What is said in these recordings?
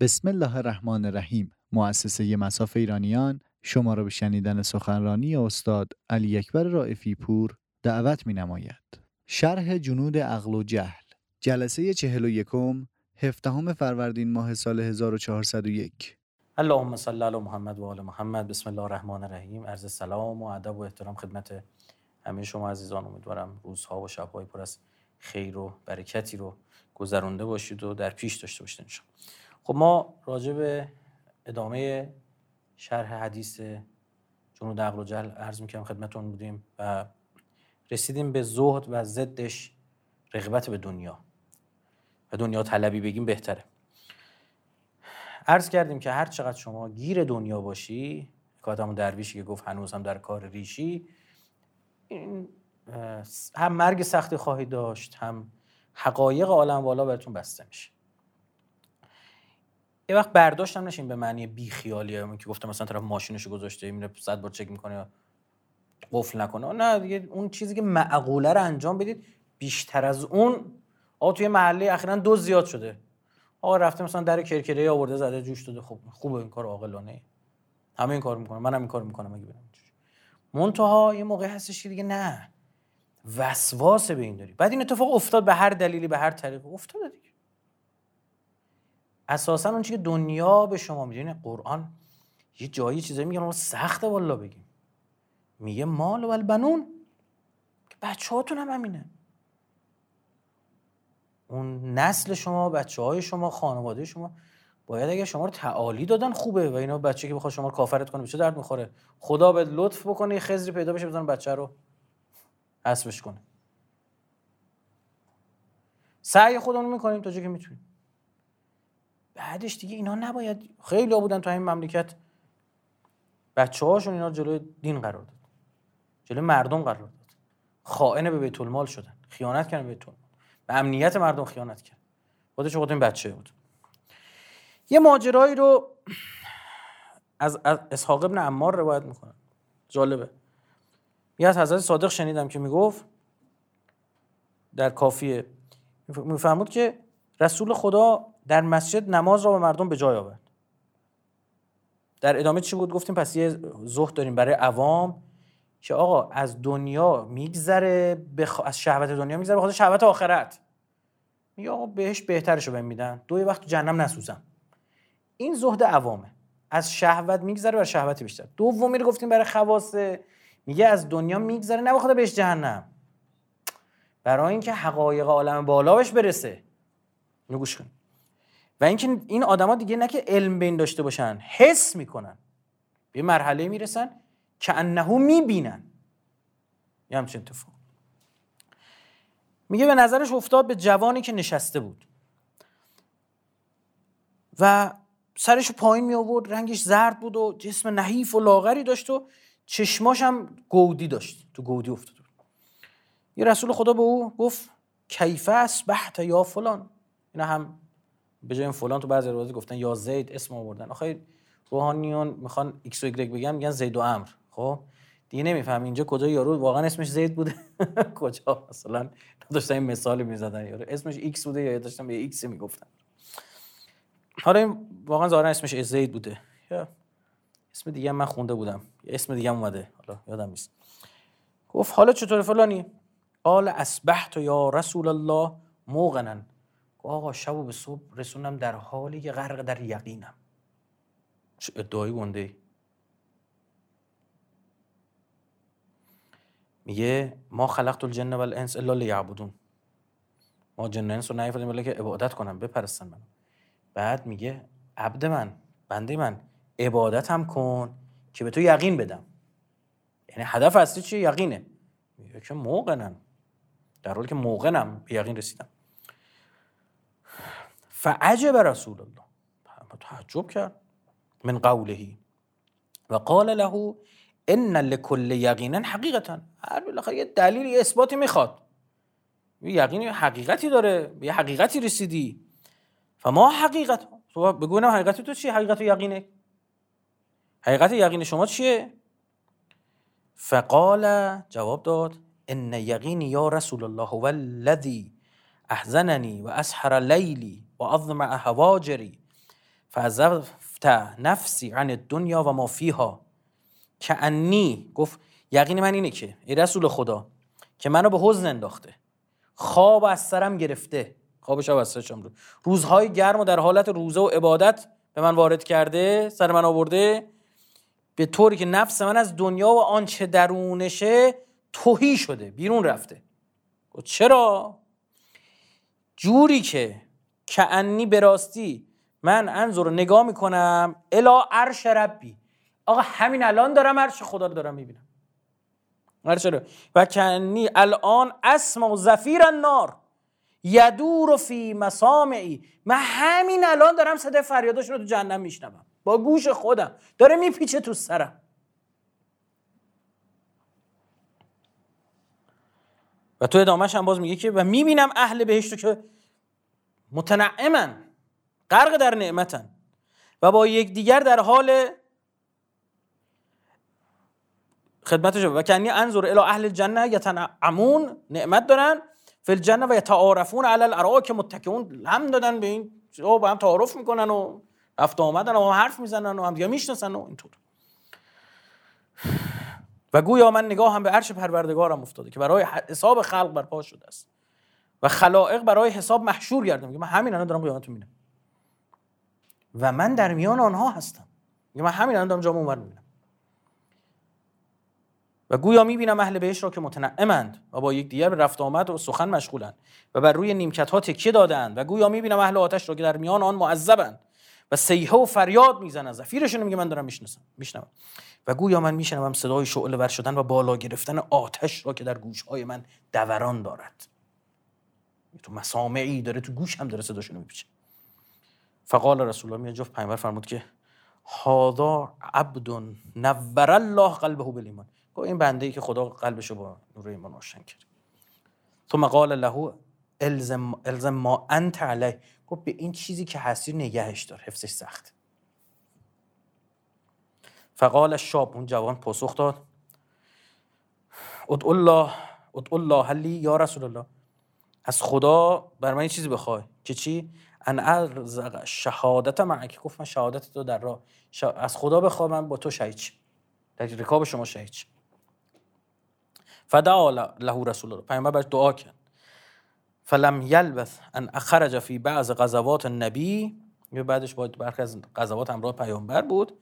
بسم الله الرحمن الرحیم. مؤسسه مساف ایرانیان شما را به شنیدن سخنرانی استاد علی اکبر رائفی پور دعوت می نماید. شرح جنود عقل و جهل. جلسه چهل و یکم هفدهم فروردین ماه سال 1401 اللهم صل علی محمد و آل محمد. بسم الله الرحمن الرحیم. عرض سلام و ادب و احترام خدمت همه شما عزیزان. امیدوارم روزها و شبهای پر از خیر و برکتی رو گذرونده باشید و در پیش داشته باشید انشاءالله. خب ما راجع به ادامه شرح حدیث جنود عقل و جل عرض می‌کنم خدمتون بودیم و رسیدیم به زهد و ضدش رغبت به دنیا. و دنیا طلبی بگیم بهتره. عرض کردیم که هر چقدر شما گیر دنیا باشی کاتم درویشی که گفت هنوز هم در کار ریشی این هم مرگ سختی خواهی داشت هم حقایق عالم والا بهتون بسته میشه. یه وقت برداشتم نشین به معنی بی خیالی همون که گفتم مثلا طرف ماشینشو گذاشته میره صد بار چک می‌کنه قفل نکنه. نه دیگه اون چیزی که معقوله رو انجام بدید بیشتر از اون آقا توی محله اخیرا دو زیاد شده. آقا رفته مثلا در کرکره آورده زده جوش داده. خب خوبه این کار عاقلانه. همه این کار می‌کنه منم این کار می‌کنم اگه برم منتها یه موقع هستش که دیگه نه. وسواس به این داری. بعد این اتفاق افتاد به هر دلیلی به هر طریق افتاد اساسا اون که دنیا به شما میده قرآن یه جایی چیزایی میگه سخته والا بگیم. میگه مال و البنون که بچه هاتون هم همینه. اون نسل شما بچه های شما خانواده شما باید اگه شما رو تعالی دادن خوبه و اینا بچه که بخواد شما رو کافرت کنه چه درد می‌خوره؟ خدا به لطف بکنه یه خزری پیدا بشه بزنه بچه رو حسبش کنه. سعی خودمون می‌کنیم تا جایی که می‌تونیم. بعدش دیگه اینا نباید خیلی بودن تو این مملکت. بچه هاشون اینا جلوی دین قرار داد. جلوی مردم قرار داد. خائن به بیت المال شدن. خیانت کردن به بیت به امنیت مردم خیانت کرد. خودش خود این بچه بود. یه ماجرایی رو از, از اسحاق ابن عمار روایت می‌کنن جالبه. یه از حضرت صادق شنیدم که می‌گفت در کافیه. میفهمود که رسول خدا در مسجد نماز را به مردم به جای آورد. در ادامه چی بود؟ گفتیم پس یه زهد داریم برای عوام که آقا از دنیا میگذره بخ... از شهوت دنیا میگذره بخاطر شهوت آخرت. میگه آقا بهش بهترشو بهم میدن. دو وقت تو جهنم نسوزم. این زهد عوامه. از شهوت میگذره برای شهوت بیشتر. دومی رو گفتیم برای خواص میگه از دنیا میگذره نه بخاطر بهش جهنم. برای اینکه حقایق عالم بالا بهش برسه. اینو گوش کن. و اینکه این آدما دیگه نه که علم بین داشته باشن حس می‌کنن. به مرحله می‌رسن که انهو می‌بینن. یه همچین اتفاق. میگه به نظرش افتاد به جوانی که نشسته بود. و سرش پایین می آورد رنگش زرد بود و جسم نحیف و لاغری داشت و چشماش هم گودی داشت. تو گودی افتاد. یه رسول خدا به او گفت کیفه اسبحت یا فلان؟ اینا هم به جای فلان تو بعضی روایات گفتن یا زید اسم آوردن. آخه روحانیون می‌خوان ایکس و ایگرگ بگن میگن زید و عمرو خب؟ دیگه نمیفهمم اینجا کجا یارو واقعا اسمش زید بوده؟ کجا؟ مثلا داشتن این مثال می‌زدن. یارو اسمش ایکس بوده یا داشتن به ایکس می‌گفتن. حالا این واقعا ظاهرا اسمش زید بوده. یا اسم دیگه من خونده بودم. اسم دیگه اومده. حالا یادم نیست. گفت حالا چطور فلانی؟ قال اصبحت یا رسول الله موقنا. آقا شب و به صبح رسونم در حالی که غرق در یقینم. چه ادعایی گنده میگه ما خلقت الجن و الانس الا لیعبدون. ما جن انس رو نیفردیم ولی که عبادت کنم بپرستن من بعد میگه عبد من بنده من عبادت هم کن که به تو یقین بدم. یعنی هدف اصلی چیه؟ یقینه. میگه که موقنم. در حالی که موقنم به یقین رسیدم. فعجب رسول الله. تعجب کرد. من قوله. و قال له ان لكل یقینا حقیقتا. هر بالاخره یه دلیل یه اثباتی می‌خواد. یه یقینی حقیقتی داره. یه حقیقتی رسیدی. فما حقیقت؟ تو بگو حقیقت تو چیه؟ حقیقت یقینه. حقیقت یقین شما چیه؟ فقال جواب داد ان یقینی یا رسول الله هو الذی احزننی و اسحر لیلی و اضمع هواجری فعذبت نفسی عن دنیا و ما فیها که انی گفت یقین من اینه که ای رسول خدا که منو به حزن انداخته. خواب از سرم گرفته. خواب شب از سرم رو. روزهای گرم و در حالت روزه و عبادت به من وارد کرده سر من آورده. به طوری که نفس من از دنیا و آنچه درونشه توهی شده بیرون رفته. چرا؟ جوری که کعنی براستی من انظر نگاه می‌کنم. الا عرش ربی. آقا همین الان دارم عرش خدا رو دارم می‌بینم. و کنی الان اسم و زفیر النار. یدور فی مسامعی. من همین الان دارم صدای فریادش رو تو جهنم میشنوم. با گوش خودم. داره میپیچه تو سرم. و تو ادامهش هم باز میگه که و می‌بینم اهل بهشت رو که متنعمن غرق در نعمتن و با یکدیگر در حال خدمتش و کنی انظر الى اهل الجنه یتنعمون نعمت دارن. فی الجنه و یتعارفون علی الاراک متکئون. هم دادن به این با هم تعارف می‌کنن و رفت آمدن و هم حرف می‌زنن و هم دیگه می‌شناسن و اینطور. و گویا من نگاه هم به عرش پروردگارم افتاده که برای حساب خلق برپا شده است. و خلائق برای حساب محشور گردم. میگه من همین الان دارم قیامت می‌بینم. و من در میان آنها هستم. میگه من همین الان دارم جامو اونور می‌بینم. و گویا می‌بینم اهل بهش را که متنعمند و با یک دیگر به رفت آمد و سخن مشغولند و بر روی نیمکت ها تکیه دادند و گویا می‌بینم اهل آتش را که در میان آن معذبند و سیحه و فریاد می‌زنن زفیرشون میگه من دارم می‌شناسم. میشنوم. و گویا من میشنوم صدای شعله ور شدن و بالا گرفتن آتش را که در گوشهای من دوران دارد. تو مسامعی داره تو گوش هم داره صداشونو میپیچه. فقال رسول الله جفت پیامبر فرمود که هادا عبد نور الله قلبه بالایمان. گفت این بنده ای که خدا قلبشو با نور ایمان روشن کرد. ثم قال له الزم الزم ما انت علیه. گفت به این چیزی که هستی نگهش دار حفظش سخت. فقال شاب اون جوان پاسخ داد. ادعو الله ادعو الله هلی یا رسول الله. از خدا بر من چیزی بخوای. که چی؟ ان ارزق شهادت معک گفت من شهادت تو در راه. از خدا بخواه من با تو شهید در رکاب شما شهید فدعا له رسول الله. پیامبر برش دعا کرد. فلم یلبث ان اخرج فی بعض غزوات النبی. بعدش با برخی از غزوات همراه پیامبر بود.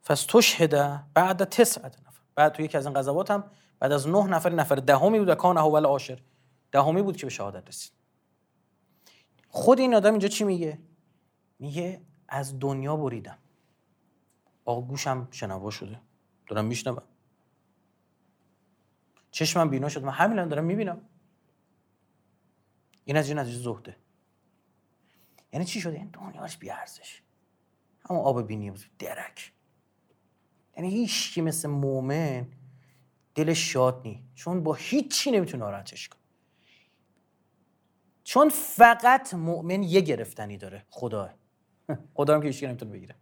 فاستشهد بعد تسعت نفر. بعد تو یکی از این غزوات هم بعد از نه نفر نفر دهمی بود. و کان اول عاشر دهمی بود که به شهادت رسید. خود این آدم اینجا چی میگه؟ میگه از دنیا بریدم. آگوشم شنوا شده. دارم میشنوم. چشمم بینا شد من همین دارم می‌بینم. این از این از زهده. یعنی چی شده؟ این دنیاش بی ارزش همون آب بینی درک. یعنی هیچ کی مثل مؤمن دلش شاد نی. چون با هیچی نمی‌تونه ناراحتش کنه. چون فقط مؤمن یه گرفتنی داره. خدا خدا هم که هیچ نمی‌تونه بگیره.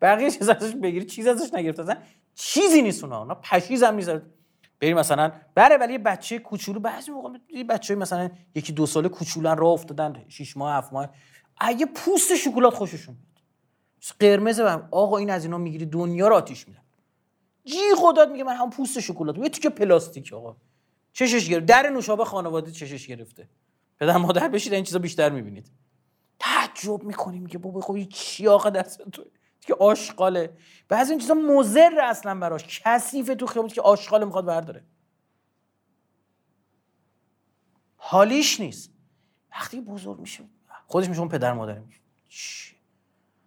بقیه چیز ازش بگیری چیز ازش نگرفته چیزی نیست اونا. اونا پشیز هم نیست. بریم مثلا بره ولی بچه کوچولو بعضی موقع بچه مثلا یکی دو ساله کوچولن راه افتادن 6 ماه 7 ماه. اگه پوست شکلات خوششون قرمز هم آقا این از اینا می‌گیری دنیا رو آتیش میدن. جی خدات میگه من هم پوست شکلات یه تیکه پلاستیک آقا. چشش گرفت. در نوشابه خانواده چشش گرفته. پدر مادر بشید این چیزا بیشتر می‌بینید. تعجب می‌کنیم میگه بابا خب چی آقا دست تو؟ که آشغاله. بعضی این چیزا مضر اصلا براش. کثیفه تو خیابون که آشغال می‌خواد برداره. حالیش نیست. وقتی بزرگ میشه خودش میشه اون پدر مادر. میشه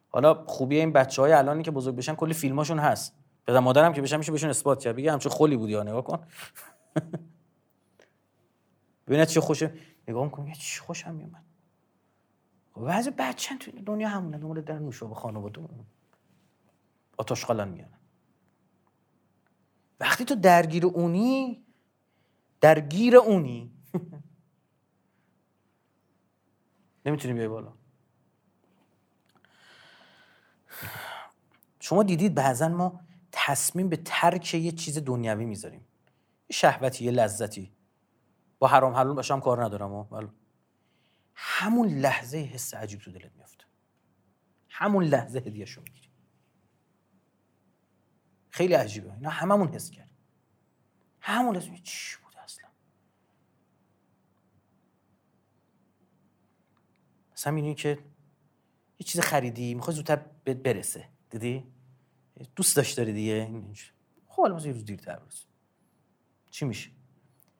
حالا خوبی این بچه های الانی که بزرگ بشن کلی فیلماشون هست. پدر مادرم که بشن میشه بهشون اثبات کرد. بگه همچه خلی بودی یا نگاه کن. ببینید چه خوشه. نگاه می‌کنم چه خوشم میومد. خب بعضی بچه تو دنیا همونه دنبال در نوشابه خانواده آتاشقالان میانن وقتی تو درگیر اونی درگیر اونی نمی‌تونی بیای بالا. شما دیدید بعضا ما تصمیم به ترک یه چیز دنیوی می‌ذاریم. یه شهوتی یه لذتی. با حرام حلال باشم کار ندارم ولی همون لحظه حس عجیب تو دلت میفته همون لحظه هدیهشو می‌گیری. خیلی عجیبه. اینا هممون حس کرد همون لحظه چی بود اصلا؟ مثلا می‌بینی که یه چیز خریدی می‌خوای زودتر برسه. دیدی؟ دوست داشت داری دیگه. خب حالا یه روز دیرتر برسه. چی میشه؟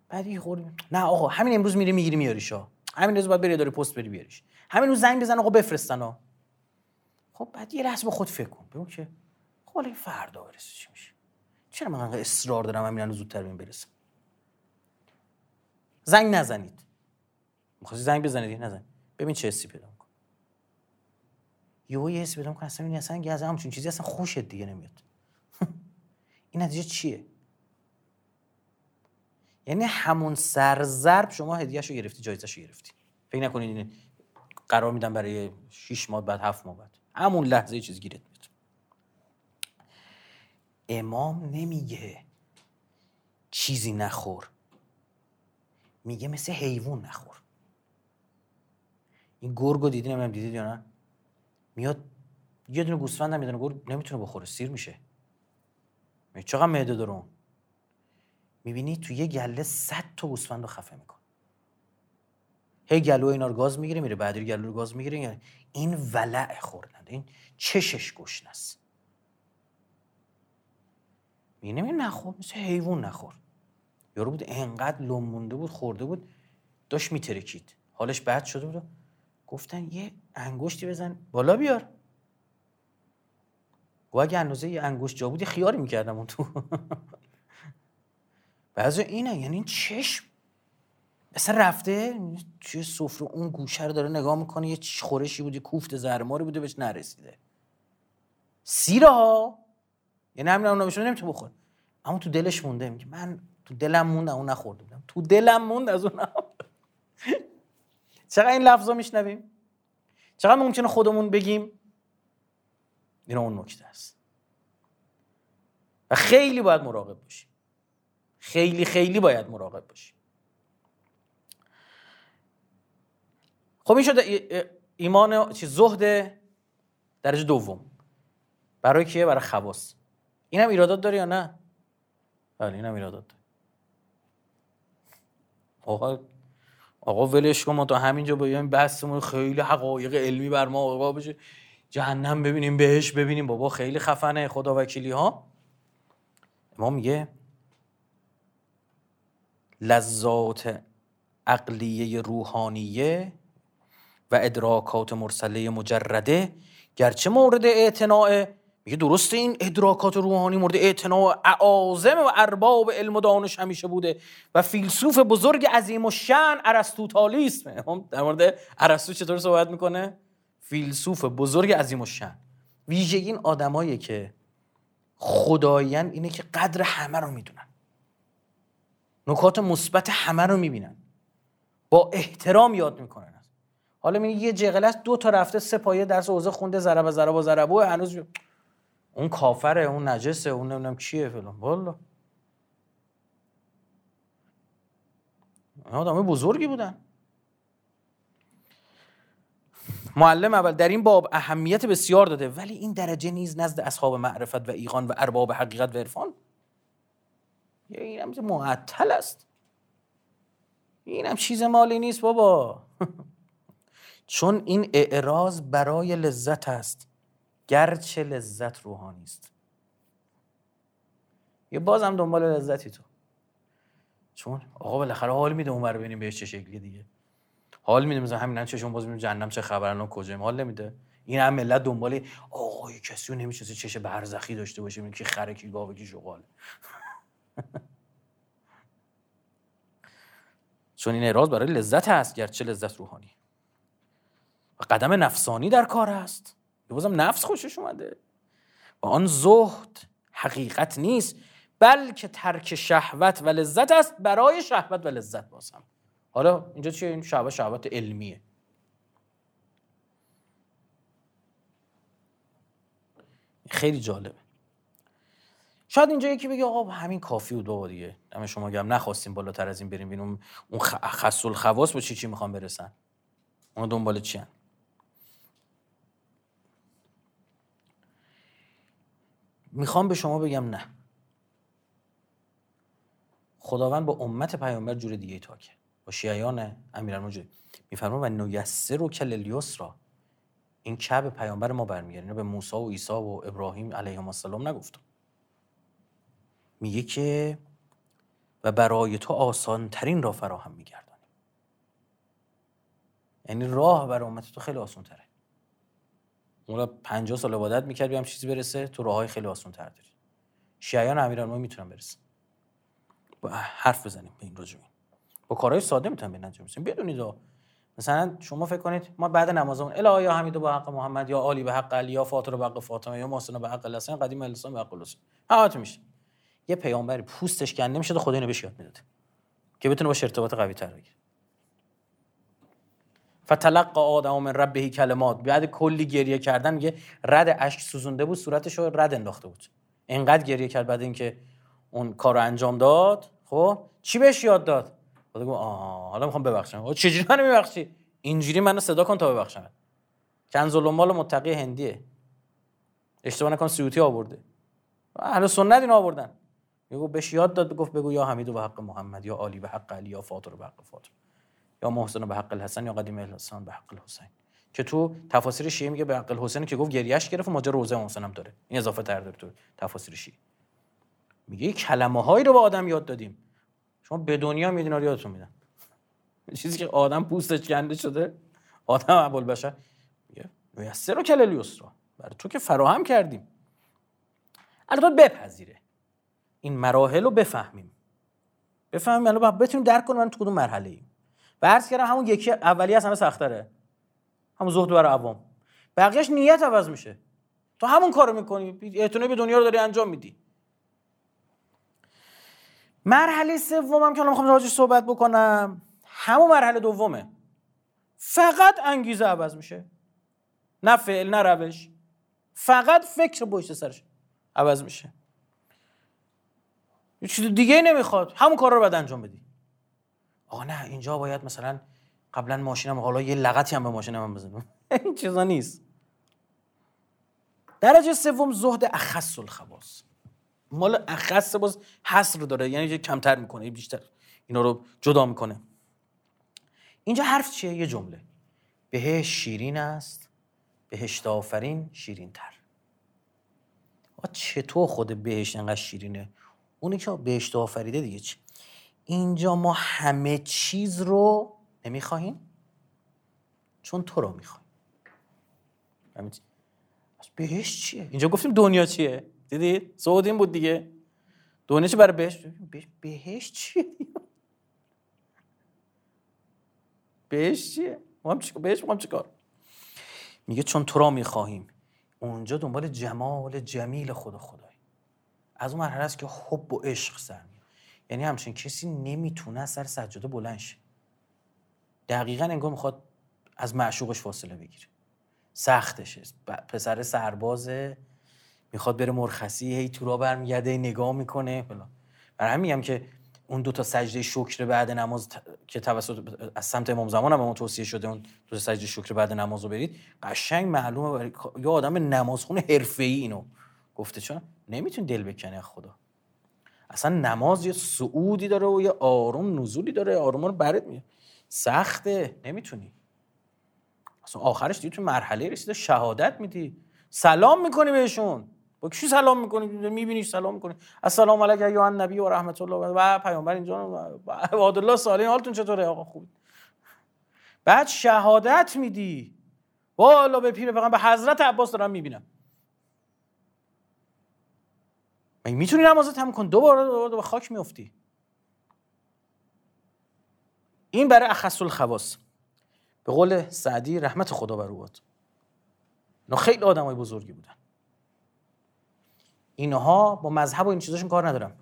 بعد یه نه آقا همین امروز میری می‌گیری میاریشا همین روز باید بری داری پست بری بیاریش. همین روز زنگ بزن آقا بفرستن خب بعد یه لحظه با خود فکر کن. بگو که خب فردا برسه چی میشه؟ چرا من انقدر اصرار دارم همین زودتر بهم برسم زنگ نزنید. می‌خواستی زنگ بزنید؟ نزن ببین چه حسی پیدا میکن یهو یه حسی پیدا میکن اصلا این اصلا از همچین چیزی اصلا خوشت دیگه نمیاد. این نتیجه چیه؟ یعنی همون سرزرب شما هدیهشو گرفتی جایزشو گرفتی. فکر نکنید قرار میدم برای 6 ماه بعد 7 ماه بعد. همون لحظه یه چیز گیرت میاد. امام نمیگه چیزی نخور. میگه مثل حیوان نخور. این گرگو دیدی نمی‌دونم دیدید یا نه؟ میاد یه دونه گوسفند هم گرگ نمی‌تونه بخوره. سیر میشه. چقدر معده داره می‌بینی تو یه گله صد تا گوسفند خفه میکن هی گلو اینا رو گاز می‌گیره میره بعدی گلو رو گاز می‌گیره. یعنی این ولع خوردن این چشش گشنه است. میگه نخور مثل حیوان نخور. یارو بود انقدر لوم مونده بود خورده بود داشت میترکید. حالش بد شده بود گفتن یه انگشتی بزن بالا بیار. و اگه اندازه یه انگشت جا بود یه خیاری می‌کردم اون تو. بعضی اینه یعنی چشم اصلا رفته توی سفره اون گوشه رو داره نگاه می‌کنه یه خورشی بود یه کوفت زرماری بوده بهش نرسیده. سیره یعنی همین اون نمیشه نمی‌تونه بخور اما تو دلش مونده میگه من تو دلم مونده اون نخورده بودم. تو دلم موند از اون چقدر این لفظا میشنویم؟ چقدر ممکنه خودمون بگیم؟ این اون نکته است. و خیلی باید مراقب باشیم. خیلی خیلی باید مراقب باشیم خب این شده ایمان چی زهد درجه دوم. برای کیه؟ برای خواص. اینم ایرادات داره یا نه؟ بله اینم ایرادات داره آقا آقا ولش کن ما تا همینجا بیایم بحثمون خیلی حقایق علمی بر ما آقا بشه. جهنم ببینیم بهش ببینیم. بابا خیلی خفنه خدا وکیلی ها ما میگه لذات عقلیه روحانیه و ادراکات مرسله مجرده. گرچه مورد اعتناع میگه درسته این ادراکات روحانی مورد اعتناع اعاظم و ارباب علم و دانش همیشه بوده و فیلسوف بزرگ عظیم و شن ارسطوطالیسم در مورد ارسطو چطور صحبت می‌کنه؟ فیلسوف بزرگ عظیم و شن. ویژه این آدمایی که خدایان اینه که قدر همه رو می‌دونن. نکات مثبت همه رو می‌بینن. با احترام یاد می‌کنن. حالا میگه یه جغل دو تا رفته سه پایه درس اوزه خونده ضرب ضرب و هنوز اون کافره اون نجسه اون نمی‌دونم چیه فلان. والا. آدم بزرگی بودن. معلم اول در این باب اهمیت بسیار داده. ولی این درجه نیز نزد اصحاب معرفت و ایقان و ارباب حقیقت و عرفان یا این هم معطل است. این هم چیز مالی نیست بابا. چون این اعراض برای لذت است گرچه لذت روحانی است. یه بازم دنبال لذتی تو. چون آقا بالاخره حال میده اون رو ببینیم بهش چه شکلی دیگه. حال میده مثلا همین چشم باز می‌بینیم جهنم چه خبرن کجا حال نمیده. این هم ملت دنبال آقا کسی نمیشه چش برزخی داشته باشه که خره کی گاوه کی چون این اعراض برای لذت هست گرچه لذت روحانی. و قدم نفسانی در کار است. بازم نفس خوشش اومده. و آن زهد حقیقت نیست بلکه ترک شهوت و لذت است. برای شهوت و لذت بازم. حالا اینجا چیه؟ این شهوت شهوت علمیه. خیلی جالبه. شاید اینجا یکی بگه آقا همین کافی بود بابا دیگه. دم شما گم نخواستیم بالاتر از این بریم ببینیم اون خص الخواص با چی چی می‌خوان برسن؟ اون دنبال چی هن؟ می‌خوام به شما بگم نه. خداوند با امت پیامبر جور دیگه تاکه. با شیعیان امیرالمومنین میفرما و نویسر رو کل را این کعب پیامبر ما برمیگرده. به موسی و عیسی و ابراهیم علیهم السلام نگفتم. میگه که و برای تو آسان ترین را فراهم میگردانی یعنی راه برای امت تو خیلی آسان تره مولا 50 سال عبادت می‌کرد بیام چیزی برسه تو راههای خیلی آسان تر داری. شیعیان امیرالمومنین می‌تونن برسن. با حرف بزنیم به این راجع با کارهای ساده می‌تونن به انجام بدیم بدونید مثلا شما فکر کنید ما بعد نمازمون الا یا حمید به حق محمد یا علی به حق علی یا فاطر به حق فاطمه یا محسن به حق الحسن قدیم الاسلام به حق الحسین همه میشه یه پیامبری پوستش کنده میشه خدا اینو بهش یاد می‌داده که بتونه با ارتباط قوی تر بگیره. فتلقى آدم من ربه کلمات. بعد کلی گریه کردن میگه رد اشک سوزونده بود صورتش رو رد انداخته بود. اینقدر گریه کرد بعد اینکه اون کار انجام داد خب؟ چی بهش یاد داد؟ خدا گفت آها حالا می‌خوام ببخشم. چجوری منو میبخشی؟ اینجوری منو صدا کن تا ببخشم. کنز مال متقی هندیه. اشتباه نکن سیوتی آورده. اهل سنت اینو آوردن. میگو بهش یاد داد گفت بگو یا حمید به حق محمد یا علی به حق علی یا فاطر به حق فاطر یا محسن به حق الحسن یا قدیم الحسن به حق الحسین. که تو تفاسیر شیعه میگه به حق الحسین که گفت گریش گرفت ماجرا روزه محسن هم داره. این اضافه تر داره تو تفاسیر شیعه. میگه کلمه هایی رو به آدم یاد دادیم. شما به دنیا میدین رو یادتون میدن. چیزی که آدم پوستش کنده شده آدم اول بشر میگه میسر رو کلل یسرا برای تو که فراهم کردیم. البته بپذیره. این مراحل رو بفهمیم. بفهمیم الان بتونیم درک کنیم من تو کدوم مرحله ایم. و عرض کردم همون یکی اولی از همه سختره. همون زهد برای عوام. بقیهش نیت عوض میشه. تو همون کارو می‌کنی. اعتنای به دنیا رو داری انجام میدی. مرحله سومم که الان می‌خوام راجعش صحبت بکنم همون مرحله دومه. فقط انگیزه عوض میشه. نه فعل نه روش. فقط فکر پشت سرش عوض میشه. یه چیز دیگه نمی‌خواد. همون کار رو باید انجام بدی. آقا نه اینجا باید مثلا قبلا ماشینم حالا یه لغتی هم به ماشینم هم بزنم. این چیزا نیست. درجه سوم زهد اخص الخواص. مال اخص باز حصر داره یعنی کمتر می‌کنه بیشتر. اینا رو جدا می‌کنه. اینجا حرف چیه؟ یه جمله. بهش شیرین است بهشت آفرین شیرین تر چطور خود بهشت انقدر شیرینه؟ اونی که بهشت آفریده دیگه چی؟ اینجا ما همه چیز رو نمی‌خواهیم چون تو رو می‌خوایم. بهش چیه؟ اینجا گفتیم دنیا چیه؟ دیدید سعود بود دیگه. دنیا چی برای بهش بهش چیه؟ بهش چیه؟ ما هم بهش ما چیکار؟ میگه چون تو را می‌خواهیم. اونجا دنبال جمال جمیل خدا خدای از اون مرحله است که حب و عشق سر میاد. یعنی همچنین کسی نمی‌تونه سر سجاده بلند شه. دقیقا انگار می‌خواد از معشوقش فاصله بگیره. سختشه. پسر سربازه. می‌خواد بره مرخصی هی تو را برمیگرده نگاه می‌کنه فلان. برای همین میگم که اون دو تا سجده شکر بعد نماز که توسط از سمت امام زمان هم توصیه شده اون دو تا سجده شکر بعد نماز رو برید قشنگ معلومه برای یا آدم نمازخون حرفه‌ای اینو. گفته چون نمیتون دل بکنه از خدا. اصلا نماز یه سعودی داره و یه آروم نزولی داره آروم رو برد میاد سخته نمی‌تونی. اصلا آخرش دیگه تو مرحله رسیده شهادت میدی. سلام می‌کنی بهشون. با کی سلام می‌کنی؟ می‌بینی سلام می‌کنی. السلام علیک یا النبی و رحمت الله و پیامبر اینجا و الله صالح حالتون چطوره؟ آقا خوب. بعد شهادت میدی. والا به پیر به حضرت عباس دارم می‌بینم. مگه می‌تونی نمازت هم کن دوباره دوباره به خاک میفتی این برای اخص الخواص به قول سعدی رحمت خدا بر او اینا خیلی آدمای بزرگی بودن. اینها با مذهب و این چیزاشون کار ندارم.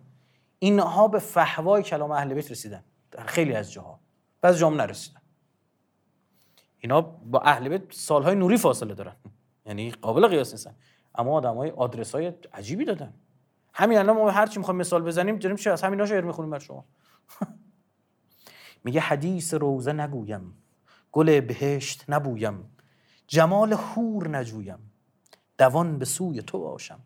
اینها به فهوای کلام اهل بیت رسیدن. در خیلی از جاها. بعضی جام نرسیدن. اینا با اهل بیت سالهای نوری فاصله دارن. یعنی قابل قیاس نیستن. اما آدمای آدرس های عجیبی دادن. همین الان ما هر چی می‌خوایم مثال بزنیم داریم چه از همینا شعر می‌خونیم بر شما. میگه حدیث روزه نگویم گل بهشت نبویم جمال حور نجویم دوان به سوی تو باشم.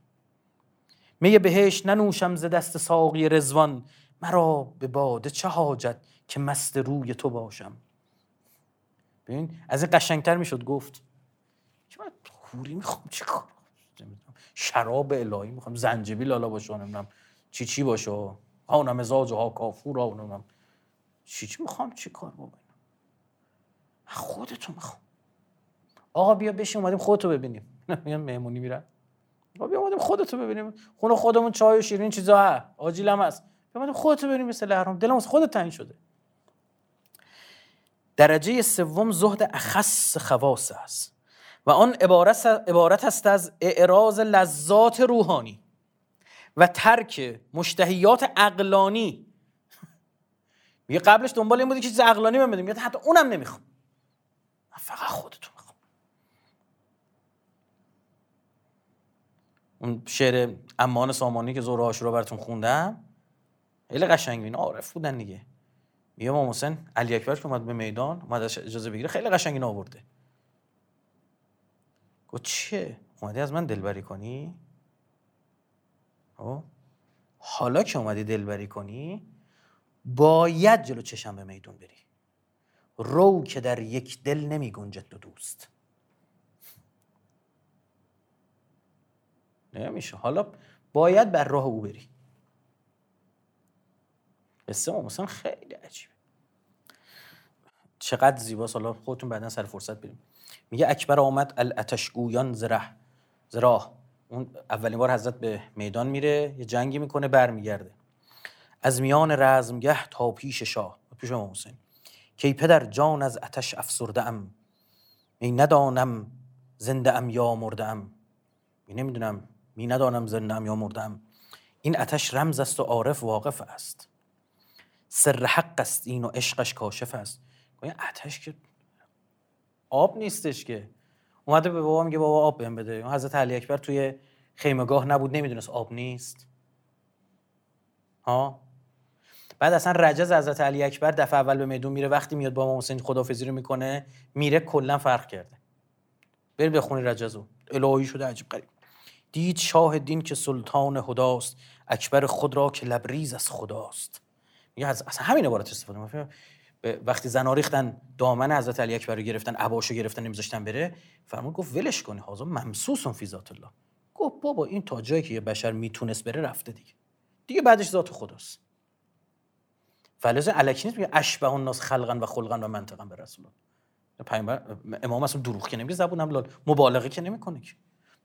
می بهش ننوشم ز دست ساقی رزوان مرا به باده چه حاجت که مست روی تو باشم. ببین از این قشنگتر می‌شد گفت. که من خوری می‌خوام؟ شراب الهی می‌خوام زنجبیل حالا باشه نمی‌دونم چی چی باشه. ها مزاج ها کافور ها نمی‌دونم چی چی می‌خوام؟ چی کار بابا؟ خودتو می‌خوام. آقا بیا بشین اومدیم خودتو ببینیم. میگم مهمونی میرن آقا بیا اومدیم خودتو ببینیم. خونه خودمون چای و شیرین چیزا ها آجیلم هست. بیا اومدیم خودتو ببینیم مثل اهرام دلم از خودت تنگ شده. درجه سوم زهد اخص خواص است. و آن عبارت, است از اعراض لذات روحانی و ترک مشتهیات اقلانی میگه قبلش دنبال این بودی که چیز عقلانی من بدیم حتی اونم نمی‌خوام. من فقط خودتو می‌خوام. اون شعر امان سامانی که زور رو براتون خوندم خیلی قشنگ. این عارف بودن دیگه. میگه امام حسین علی اکبر که اومد به میدان اومد اجازه بگیره خیلی قشنگ این آورده. گفت چیه اومدی از من دلبری کنی؟ خب؟ حالا که اومدی دلبری کنی باید جلو چشم به میدون بری. رو که در یک دل نمی گنجد دو دوست. نمیشه. حالا باید بر راه او بری. قصه مثلا خیلی عجیبه. چقدر زیباست. حالا خودتون بعدا سر فرصت بریم. میگه اکبر آمد الاتشگویان زره. زراه اون اولین بار حضرت به میدان میره یه جنگی می‌کنه برمیگرده. از میان رزمگه تا پیش شاه پیش امام حسین. کی پدر جان از اتش افسرده ام می ندانم زنده ام یا مرده ام می نمی‌دونم می ندانم زنده ام یا مرده ام این اتش رمز است و عارف واقف است. سر حق است این و عشقش کاشف است. این اتش که آب نیستش که. اومده به بابا میگه بابا آب بهم بده. حضرت علی اکبر توی خیمگاه نبود نمی‌دونست آب نیست. ها؟ بعد اصلا رجز حضرت علی اکبر دفعه اول به میدون میره وقتی میاد با امام حسین خدافظی رو می‌کنه میره کلا فرق کرده. بری بخونی رجزو الهی شده عجیب غریب. دید شاه دین که سلطان خداست اکبر خود را که لبریز از خداست. میگه اصلا همین عبارت استفاده وقتی زنا ریختن دامن حضرت علی اکبر رو گرفتن عباشو گرفتن نمیذاشتن بره فرمود گفت ولش کنی حاضر ممسوس فی ذات الله. گفت بابا این تا جایی که یه بشر می‌تونست بره رفته دیگه. دیگه بعدش ذات خداست. فلز الکی نیست میگه اشبه الناس خلقا و خلقا و منطقا به رسول الله. امام اصلا دروغ که نمیگه زبونم لال مبالغه که نمی‌کنه که.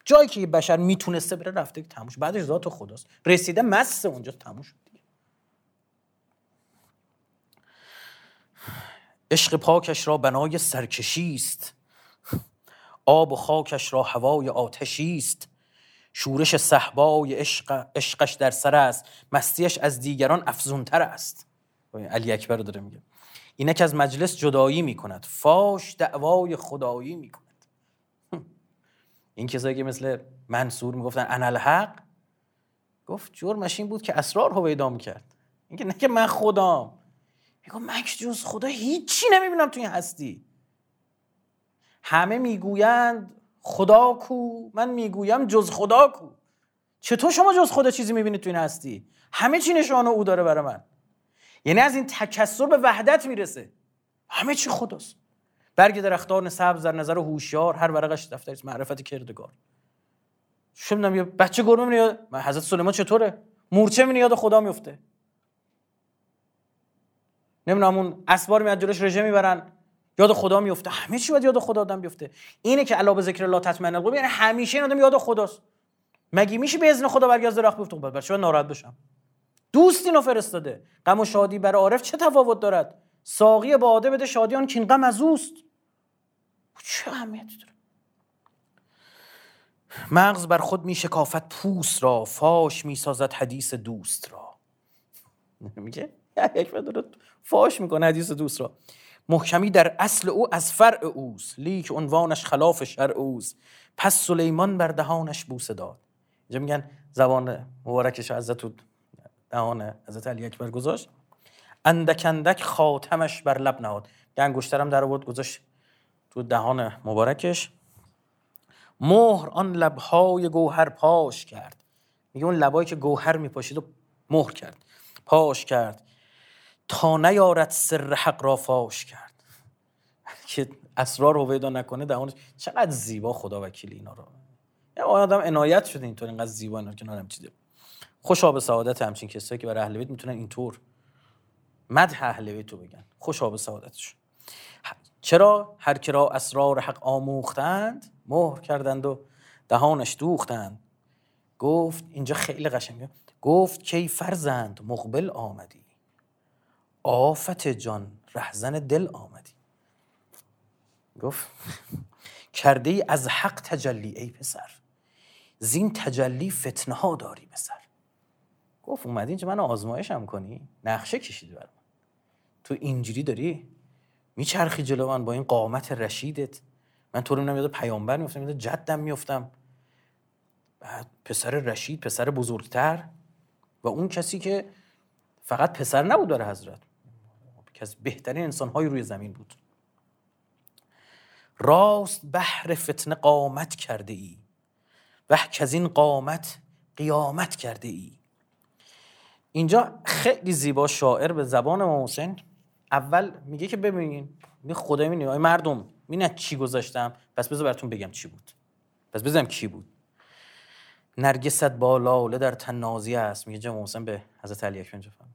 جایی که یه بشر می‌تونسته بره رفته که تموش بعدش ذات خداست. رسیده مس اونجا تموش شد. عشق پاکش را بنای سرکشی است. آب و خاکش را هوای آتشی است. شورش صحبای عشق عشقش در سر است. مستیش از دیگران افزونتر است. علی اکبر داره میگه. اینک از مجلس جدایی می‌کند. فاش دعوای خدایی می‌کند. این کسایی که مثل منصور می‌گفتن انا الحق؟ گفت جرمش این بود که اسرار رو پیدا می‌کرد. اینکه نه که من خدام میگم من جز خدا هیچی نمی‌بینم توی این هستی. همه می‌گویند خدا کو من می‌گویم جز خدا کو. چطور شما جز خدا چیزی می‌بینید توی این هستی؟ همه چی نشانه او داره برای من. یعنی از این تکسر به وحدت می‌رسه. همه چی خداست. برگ درختان سبز در نظر هوشیار هر ورقش دفتر معرفت کردگار. چه یه بچه گربه میاد حضرت سلیمان چطوره؟ مورچه می یاد خدا میفته نمی‌دونم اون اسبار میاد جلوش رژه می‌برن. یاد خدا میفته همه چی باید یاد خدا آدم بیفته. اینه که علاوه ذکر الله تطمئن القلوب یعنی همیشه این آدم یاد خداست. مگه میشه به اذن خدا برگرد درخت بیفته؟ خب چرا ناراحت بشم. دوست اینو فرستاده. غم و شادی برای عارف چه تفاوت دارد؟ ساقی باده بده شادی آن کین غم از اوست. چه اهمیتی داره؟ مغز بر خود می شکافت پوست را. فاش می سازد حدیث دوست را. میگه؟ یک فاش می‌کنه حدیث دوست را. محکمی در اصل او از فرع اوست. لیک عنوانش خلاف شرع اوست. پس سلیمان بر دهانش بوسه داد. اینجا میگن زبان مبارکش حضرت دهان حضرت علی اکبر گذاشت. اندک اندک خاتمش بر لب نهاد. انگشترم در آورد گذاشت تو دهان مبارکش. مهر آن لبهای گوهر پاش کرد. میگه اون لبایی که گوهر میپاشید و مهر کرد. پاش کرد. تا نیارد سر حق را فاش کرد. که اسرار رو پیدا نکنه دهانش چقدر زیبا خدا وکیل اینا رو. یا آدم عنایت شده اینطور اینقدر زیبا اینا کنار هم چیزه خوشا به سعادت همچین کسایی که برای اهل بیت می‌تونن اینطور مدح اهل بیت رو بگن. خوشا به سعادتش چرا؟ هر کرا اسرار حق آموختند مهر کردند و دهانش دوختند. گفت اینجا خیلی قشنگه. گفت کی فرزند مقبل آمدی. آفت جان رهزن دل آمدی. گفت کرده ای از حق تجلی ای پسر. زین تجلی فتنه ها داری بسر گفت اومدی اینجا من آزمایشم کنی؟ نقشه کشیدی بر من تو اینجوری داری میچرخی جلو من با این قامت رشیدت. من تو رو یاد پیامبر میفتم یاد جدم میفتم بعد پسر رشید پسر بزرگتر و اون کسی که فقط پسر نبود برای حضرت. که از بهترین انسانهایی روی زمین بود. راست بحر فتنه قامت کرده ای و که از این قامت قیامت کرده ای. اینجا خیلی زیبا شاعر به زبان ما اول میگه که ببینین می خدا می آی مردم می چی گذاشتم؟ پس بذار براتون بگم چی بود. پس بزنم کی بود. نرگست با لاله در تنازی است میگه جمع حسین به حضرت علی اکبر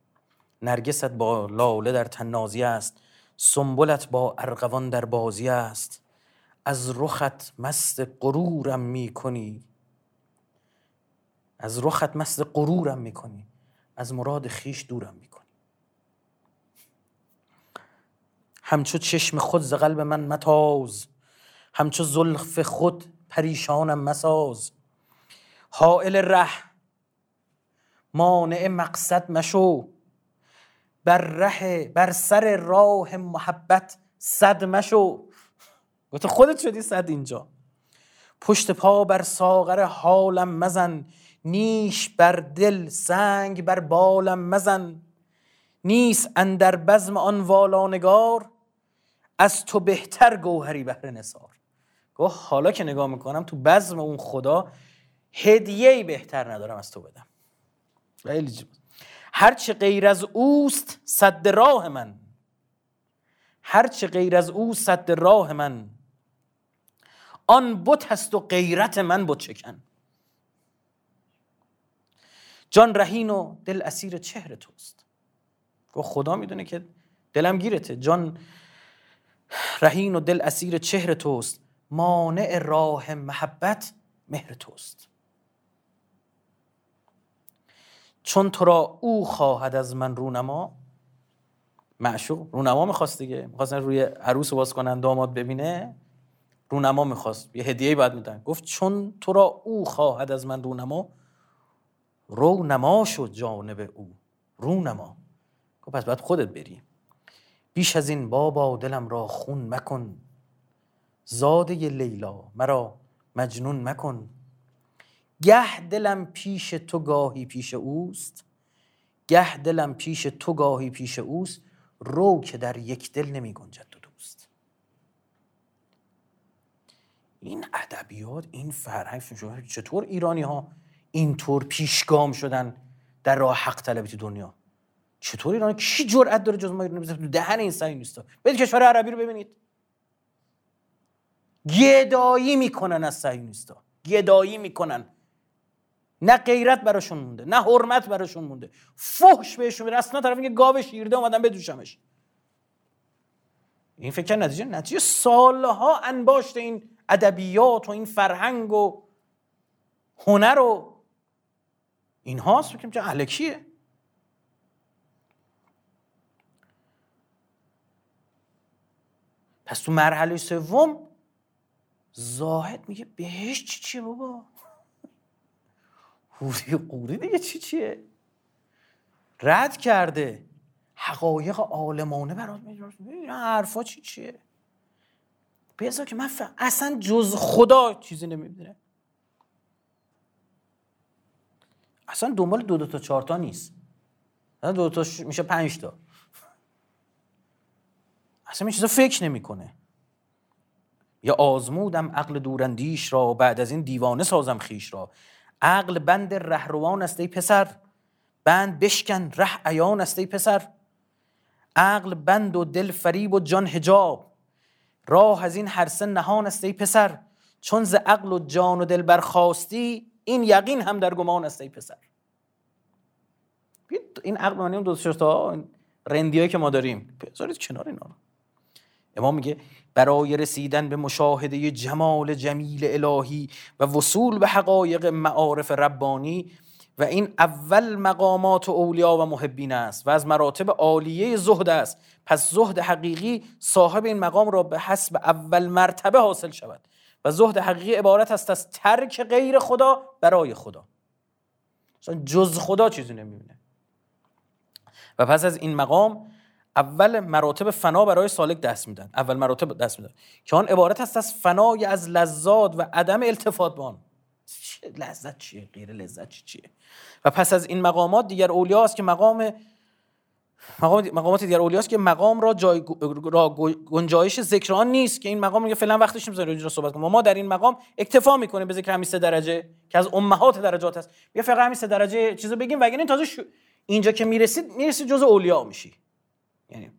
نرگست با لاله در تنازی است. سنبلت با ارغوان در بازی است. از رخت مست غرورم می‌کنی. از رخت مست غرورم می‌کنی. از مراد خیش دورم می‌کنی. همچو چشم خود ز قلب من متاز. همچو زلف خود پریشانم مساز. حائل ره مانع مقصد مشو. بر ره بر سر راه محبت صد مشو. گفت خودت شدی صد اینجا. پشت پا بر ساغر حالم مزن. نیش بر دل سنگ بر بالم مزن. نیست اندر بزم آن والانگار. از تو بهتر گوهری بهر نسار گفت حالا که نگاه می‌کنم تو بزم اون خدا هدیه بهتر ندارم از تو بدم. خیلی هرچه غیر از اوست صد راه من. هرچه غیر از او صد راه من. آن بت هست و غیرت من بت چکن جان رهین و دل اسیر چهره توست. گفت خدا می‌دونه که دلم گیرته. جان رهین و دل اسیر چهره توست. مانع راه محبت مهر توست. چون تو را او خواهد از من رونما؟ معشوق رونما می‌خواست دیگه. می‌خواستن روی عروس باز کنن داماد ببینه. رونما می‌خواست. یه هدیه بعد میدن. گفت چون تو را او خواهد از من رونما رو نما شد جانب او. رونما. گفت پس باید خودت بری. بیش از این بابا دلم را خون مکن. زاده لیلا مرا مجنون مکن. گه دلم پیش تو گاهی پیش اوست. گه دلم پیش تو گاهی پیش اوست. رو که در یک دل نمی گنجد تو دوست. این ادبیات این فرهنگ چطور ایرانی ها اینطور پیشگام شدن در راه حق طلبی تو دنیا؟ چطور ایران کی جرأت داره جز ما؟ ایران بزنه دهن این سعی نیست. برید کشور عربی رو ببینید. گدایی می‌کنن از صهیونیستا گدایی می‌کنن. نه غیرت براشون مونده نه حرمت براشون مونده. فحش بهشون میره اصلا طرف اینکه گاو شیرده اومدن بدوشمش. این فکر نتیجه نتیجه سالها انباشت این ادبیات و این فرهنگ و هنر و این هاست که اهل کیه پس تو مرحله سوم زاهد میگه بهش چی چیه بابا؟ قوری قوری دیگه چی چیه؟ رد کرده. حقایق عالمانه برات میگه این حرفا چی چیه؟ بذار که من اصلا جز خدا چیزی نمی‌بینه اصلا دنبال دو دو تا چهار تا نیست. دو, دو تا میشه پنج تا. اصلا این چیزا فکر نمی‌کنه. یا آزمودم عقل دورندیش را بعد از این دیوانه سازم خیش را. عقل بند رهروان است ای پسر. بند بشکن ره عیان است ای پسر. عقل بند و دل فریب و جان حجاب. راه از این هر سه نهان است ای پسر. چون ز عقل و جان و دل برخواستی این یقین هم در گمان است ای پسر. این عقل معنی دو تا رندیایی که ما داریم بذارید کنار اینا رو. امام میگه برای رسیدن به مشاهده جمال جمیل الهی و وصول به حقایق معارف ربانی و این اول مقامات و اولیا و محبین است و از مراتب عالیه زهد است. پس زهد حقیقی صاحب این مقام را به حسب اول مرتبه حاصل شود و زهد حقیقی عبارت است از ترک غیر خدا برای خدا. جز خدا چیزی نمی‌بینه. و پس از این مقام اول مراتب فنا برای سالک دست میدن. اول مراتب دست میدن. که آن عبارت است از فنای از لذات و عدم التفات به آن. لذت چیه؟ غیر لذت چیه؟ و پس از این مقامات دیگر اولیاست که مقام مقامات دیگر اولیاست که مقام را, جای را گنجایش ذکر آن نیست که این مقام میگه فعلا وقتش نمی‌ذاره رو صحبت کنیم. ما در این مقام اکتفا می‌کنیم به ذکر همین سه درجه که از امهات درجات هست بیا فقط همین سه درجه چیزو بگیم و این تازه شو... اینجا که می‌رسید می‌رسید جزء اولیا میشی. یعنی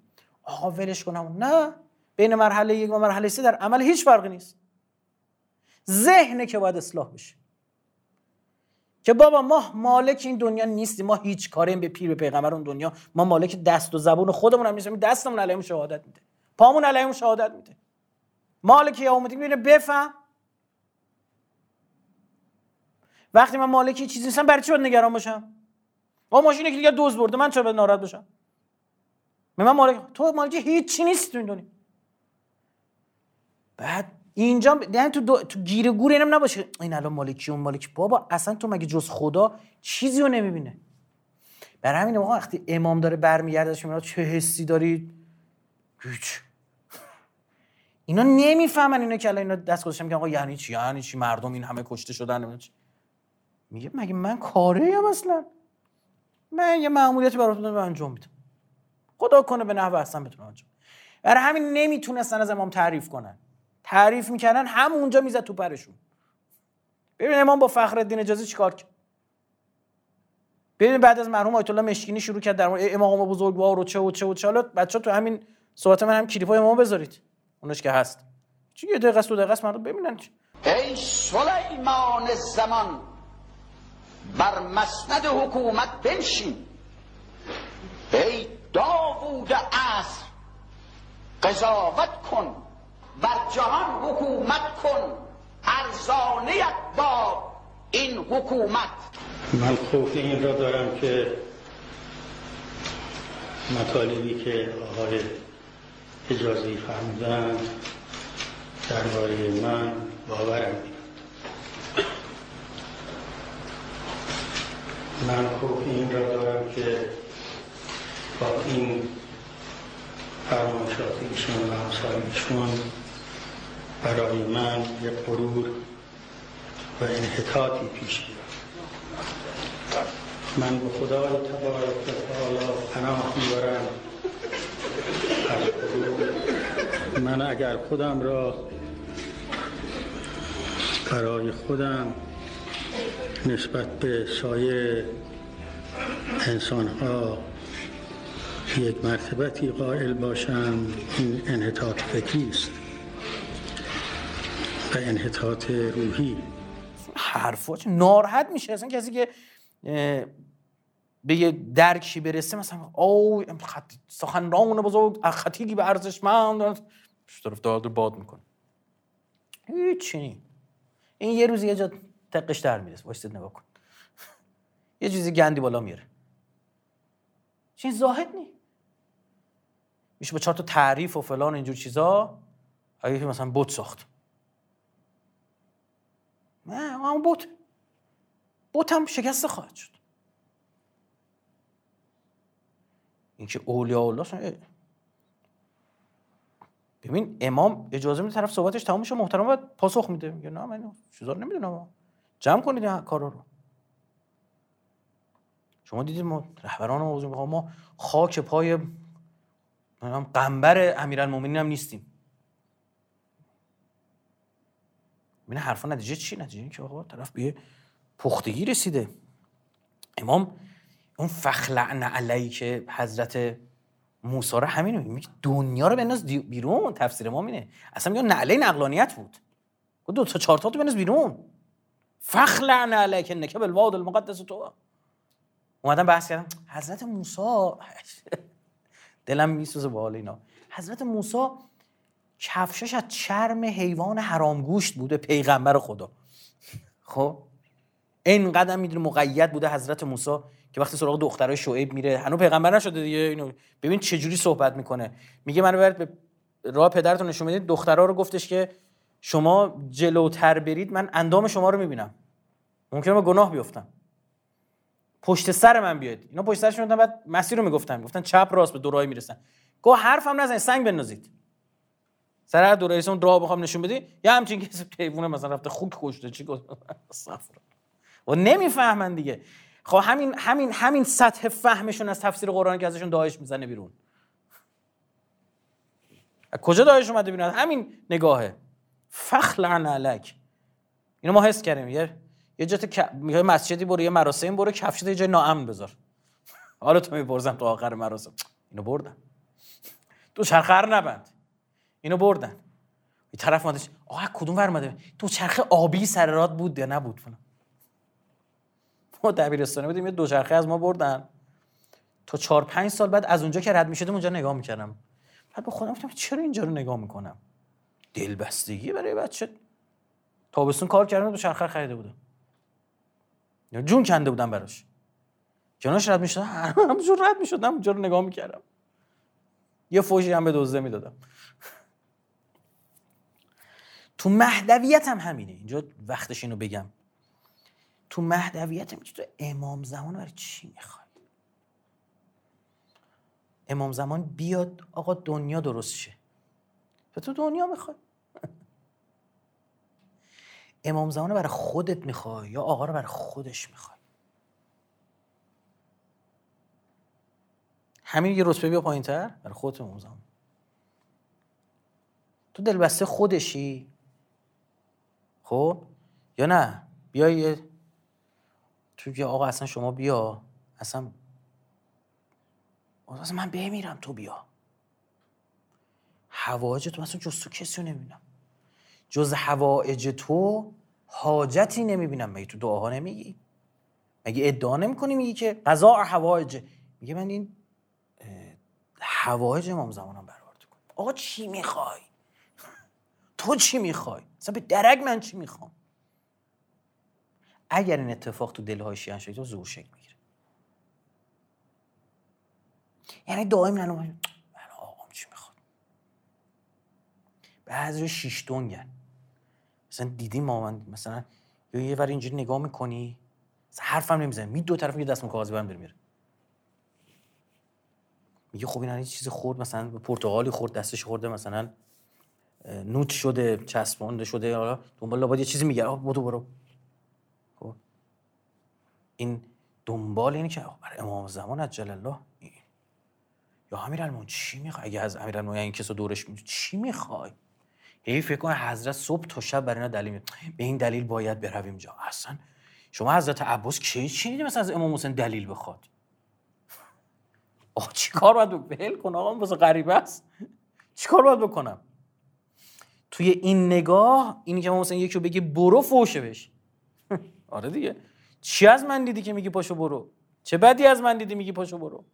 آقا ولش کنم نه بین مرحله یک و مرحله سه در عمل هیچ فرقی نیست. ذهنه که باید اصلاح بشه. که بابا ما مالک این دنیا نیستیم. ما هیچ کاریم به پیر به پیغمبر اون دنیا. ما مالک دست و زبون خودمون هم نیستیم. دستمون علیهم شهادت میده. پامون علیهم شهادت میده. مالک یوم الدین ببینه بفهم. وقتی من مالک چیزی نیستم برای چی باید نگران باشم؟ با ماشینی که دیگه دوز برده. من چرا باید ناراحت باشم؟ من مالک تو مالک هیچی نیست تو این دنیا. بعد اینجا یعنی تو دو... تو گیر گور اینم نباشه. این الان مالکی اون مالکی بابا اصلا تو مگه جز خدا چیزی رو نمی‌بینه؟ برای همین موقع وقتی امام داره برمیگردش میاد چه حسی دارید هیچ. اینا نمی‌فهمن اینا که الان اینا دست گذاشتن میگن آقا یعنی چی؟ یعنی چی؟ مردم این همه کشته شدن میگه مگه من کاره ام اصلا؟ من یه مأموریتی براتون انجام میدم. خدا کنه به نحو احسن بتونم انجام برای همین نمی‌تونستن از امام تعریف کنن. تعریف می‌کردن همونجا می‌زد تو پرشون. ببین امام با فخر الدین اجازه چیکار کرد؟ ببین بعد از مرحوم آیت الله مشکینی شروع کرد در مورد امام بزرگوار و چه و چه و چه. حالا بچا تو همین صحبت من هم کلیپای امام بذارید. اونش که هست. چی یه دقیقه دو دقیقه مردم ببینن ای سلیمان زمان بر مسند حکومت بنشین. ای داوود عصر. قضاوت کن بر جهان حکومت کن. ارزانیت با این حکومت. من خوف این را دارم که مطالبی که آقای اجازی فرمودن درباره من باورم من خوف این را دارم که این فرمایشات ایشون و همسایشون برای من یه غرور و انحطاطی پیش بیاد. من به خدای تبارک و تعالی پناه می‌برم. من اگر خودم را برای خودم نسبت به سایر انسان ها یک مرتبتی قائل باشم این انحطاط فکری است و انحطاط روحی. حرفاش ناراحت میشه. اصلا کسی که به یه درکی برسه مثلا او خط... سخنران بزرگ خطیبی به ارزشمند. طرف داد باد می‌کنه. هیچی این یه روزی یه جا تقش در می‌رسه. وایستید نگاه کن. یه چیزی گندی بالا میره. چین زاهد نی. میشه با چهار تا تعریف و فلان اینجور چیزا. اگه مثلا بوت ساخت. نه اما بوت بوت هم شکسته خواهد شد. اینکه اولیا الله ببین امام اجازه میده طرف صحبتش تمام شه محترم باید پاسخ میده. میگه نه من چیزا رو نمی‌دونم جمع کنید این کارا رو. شما دیدید ما رهبران ما خاک پای هم قنبر امیرالمومنین هم نیستیم. این حرفا نتیجه چی نتیجه که آقا طرف بیه پختگی رسیده. امام اون فخلعن علی که حضرت موسی رو همین میگه. دنیا رو بنداز بیرون تفسیر ما اینه. اصلا میگه نعله نقلانیت بود. دو تا چهار تا تو بنداز بیرون. فخلعن علی که نکه بالواد المقدس تو. اومدم بحث کردم. حضرت موسی دلم میسوزه با حال اینا. حضرت موسی کفشش از چرم حیوان حرامگوشت بوده پیغمبر خدا. خب؟ این قدم می‌دونه مقید بوده حضرت موسی که وقتی سراغ دخترای شعیب میره. هنوز پیغمبر نشده دیگه. اینو ببین چه جوری صحبت می‌کنه. میگه منو برید به راه پدرتون نشون بدید. دخترا رو گفتش که شما جلوتر برید من اندام شما رو می‌بینم. ممکنه به گناه بیفتم. پشت سر من بیاید اینا پشت سرشون بعد مسیر رو می‌گفتن. گفتن چپ راست به دورای می‌رسن. گو حرفم نزن سنگ بنازید سر هر دورای اون راه بخوام نشون بدی. یا همچین کسی حیوان مثلا رفته خوک کشته چی گفت؟ و نمی‌فهمن دیگه. خب همین همین همین سطح فهمشون از تفسیر قرآن که ازشون داعش می‌زنه بیرون. کجا داعش اومده بیرون؟ همین نگاهه. فخلعن علک اینو ما حس کردیم یه یه جات میگه مسجدی برو یه مراسم برو کفشت یه جای ناامن بذار. حالا تو می‌پرسم تو آخر مراسم. اینو بردن. تو چرخه نبند. اینو بردن. این طرف مادش آقا کدوم ور تو چرخه آبی سر راد بود یا نبود؟ فلان. ما دبیرستانی بودیم یه دوچرخه از ما بردن. تا چهار پنج سال بعد از اونجا که رد می‌شدم اونجا نگاه می‌کردم. بعد به خودم گفتم چرا اینجا رو نگاه می‌کنم؟ دلبستگی برای بچه. تابستون کار کردم دوچرخه خریده بودم. جون کنده بودم براش. جناش رد می‌شد. همونجور رد می‌شدم اونجا رو نگاه می‌کردم. یه فوشی هم به دوزده می‌دادم. تو مهدویت هم همینه. اینجا وقتش اینو بگم. تو مهدویت میگه تو امام زمان برای چی می‌خوای؟ امام زمان بیاد آقا دنیا درست شه تو دنیا می‌خوای. امام زمان برای خودت می‌خوای یا آقا رو برای خودش می‌خوای؟ همین یه رتبه بیا پایین تر برای خودت امام زمان. تو دلبسته خودشی؟ خب؟ یا نه؟ بیا یه تو آقا اصلا شما بیا. اصلا اصلا من بمیرم تو بیا. حوایج تو اصلا جز تو کسی رو نمی‌بینم. جز حوایج تو حاجتی نمی‌بینم. مگه تو دعاها نمیگی؟ مگه ادعا نمی‌کنی میگی که قضا حوایج میگه من این حوایج امام زمانم برآورده کنم آقا چی می‌خوای؟ تو چی می‌خوای؟ اصلا به درک من چی می‌خوام؟ اگر این اتفاق تو دلهای شیعه شد زور شکل می‌گیره. یعنی دائم نه من آقام چی می‌خواد بعضی شیش دونگن مثلا دیدی ما من مثلا یا یه ور اینجوری نگاه می‌کنی حرفم نمی‌زنه. می دو طرف یه دست کاغذ برم میره. میگه خب این چیز خورد مثلا پرتغالی خورد دستش خورده مثلا نوت شده چسبونده شده حالا دنبال لابد یه چیزی میگه آه برو برو. خب. این دنبال اینه که برای امام زمان عجل الله یا المون چی می‌خوای؟ اگه از امیرالمومنین این کسو دورش می چی می‌خوای؟ هی فکر کن حضرت صبح تا شب برای اینا دلیل به این دلیل باید برویم جا. اصلا شما حضرت عباس کی چی مثلا از امام حسین دلیل بخواد؟ آقا چی کار باید ول کن آقا واسه غریبه است. چی کار باید بکنم؟ توی این نگاه اینی که ما مثلا یکی رو بگی برو فوشه بش. آره دیگه. چی از من دیدی که میگی پاشو برو؟ چه بدی از من دیدی میگی پاشو برو؟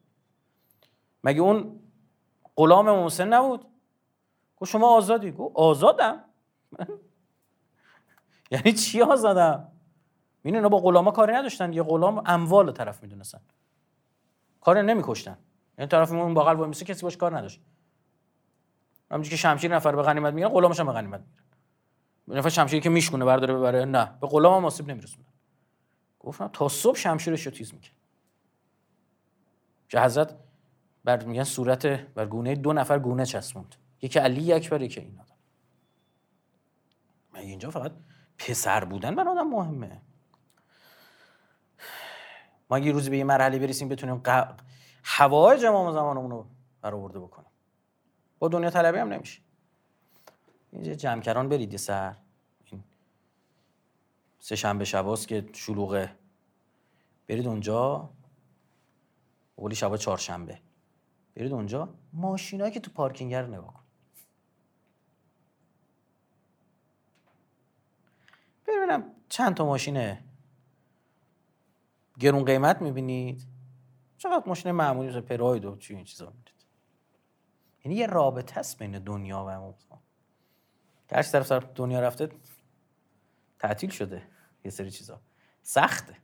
مگه اون غلام محسن نبود؟ گو شما آزادی؟ گو آزادم. یعنی چی آزادم؟ این اینا با غلاما کاری نداشتن. یه غلام اموال طرف می‌دونستن. کاری نمیکشتن. یعنی طرف اون بغل وای کسی باش کار نداشت. همونجوری که شمشیر نفر به غنیمت می‌گیرن غلامش هم به غنیمت می‌گیرن. نفر شمشیری که میشکونه برداره ببره. نه به غلام هم آسیب نمیرسونه. گفتم تا صبح شمشیرش رو تیز می‌کنه که حضرت بر میگن صورت بر گونه دو نفر گونه چسبوند. یکی علی اکبر یکی این آدم. اینجا فقط پسر بودن بر آدم مهمه؟ ما اگه روزی به یه مرحله برسیم بتونیم ق... حوایج امام زمانمون رو برآورده بکنیم. با دنیا طلبی هم نمیشه. اینجا جمکران برید سر. این سه شنبه شباست که شلوغه. برید اونجا. قولی شبا چهارشنبه. برید اونجا. ماشینایی که تو پارکینگ رو نگاه کن ببینم چند تا ماشینه. گرون قیمت می‌بینید؟ چقدر ماشین معمولی مثل پراید و چی این چیزا می‌دید یعنی یه رابطه هست بین دنیا و امام هر طرف طرف دنیا رفته تعطیل شده یه سری چیزا. سخته.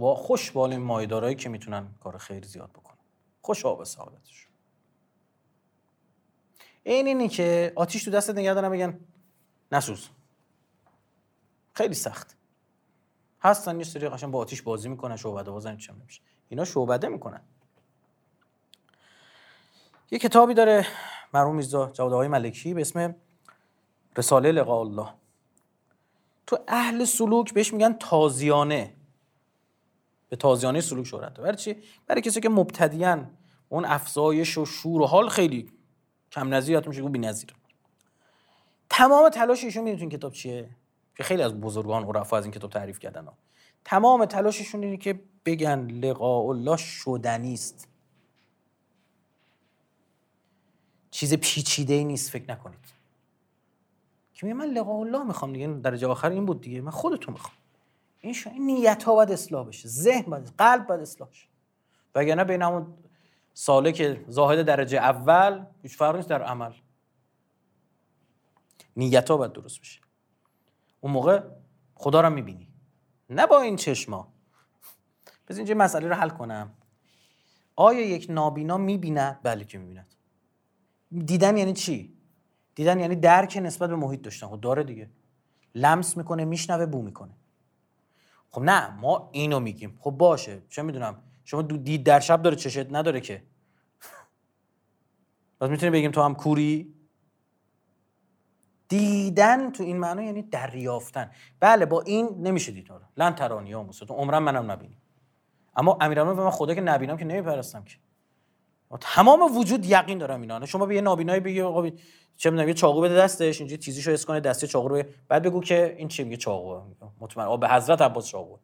خوش بال مایدارایی که می‌تونن کار خیلی زیاد بکنن. خوش آب سعادتش این اینی که آتیش تو دستت نگه دارن بگن نسوز. خیلی سخت. هستن یه سری قشنگ با آتیش بازی می‌کنن شعبده بازن چه نمیشه اینا شعبده می‌کنن. یه کتابی داره مرحوم میرزا جواد آقای ملکی به اسم رساله لقاء الله. تو اهل سلوک بهش میگن تازیانه. به تازیانه سلوک شهرت برای چی؟ برای کسی که مبتدیان اون افزایش و شور و حال خیلی کم نظیر میشه بی‌نظیر. تمام تلاش ایشون می‌دونید این کتاب چیه؟ که خیلی از بزرگان عرفا از این کتاب تعریف کردن ها. تمام تلاششون اینه که بگن لقاء الله شدنی است. چیز پیچیده ای نیست فکر نکنید. که من لقاء الله می‌خوام دیگه درجه آخر این بود دیگه. من خودتون می‌خوام. این شو این نیت ها باید اصلاح بشه. ذهن باید قلب باید اصلاح شه وگرنه بین همون که زاهد درجه اول هیچ فرقی نیست در عمل. نیت ها باید درست بشه. اون موقع خدا رو می‌بینی. نه با این چشما. پس اینجا مسئله رو حل کنم. آیا یک نابینا می‌بیند؟ بله که می‌بیند. دیدن یعنی چی؟ دیدن یعنی درک نسبت به محیط داشتن. خب داره دیگه. لمس می‌کنه میشنوه بو می‌کنه. خب نه ما اینو میگیم. خب باشه. چه می‌دونم. شما دید در شب داره چشت نداره که. پس می‌تونیم بگیم تو هم کوری؟ دیدن تو این معنا یعنی دریافتن. بله با این نمیشه دید لن ترانی ها تو عمرم منم نبینی اما امیرالمومنین من خدا که نبینم که نمیپرستم که. تمام وجود یقین دارم اینا. شما به یه نابینایی بگی آقا چه می‌دونم یه چاقو بده دستش اینجوری تیزیشو اس کنه دسته چاقو رو بعد بگو که این چی میگه چاقو. مطمئن. به حضرت عباس چاقو.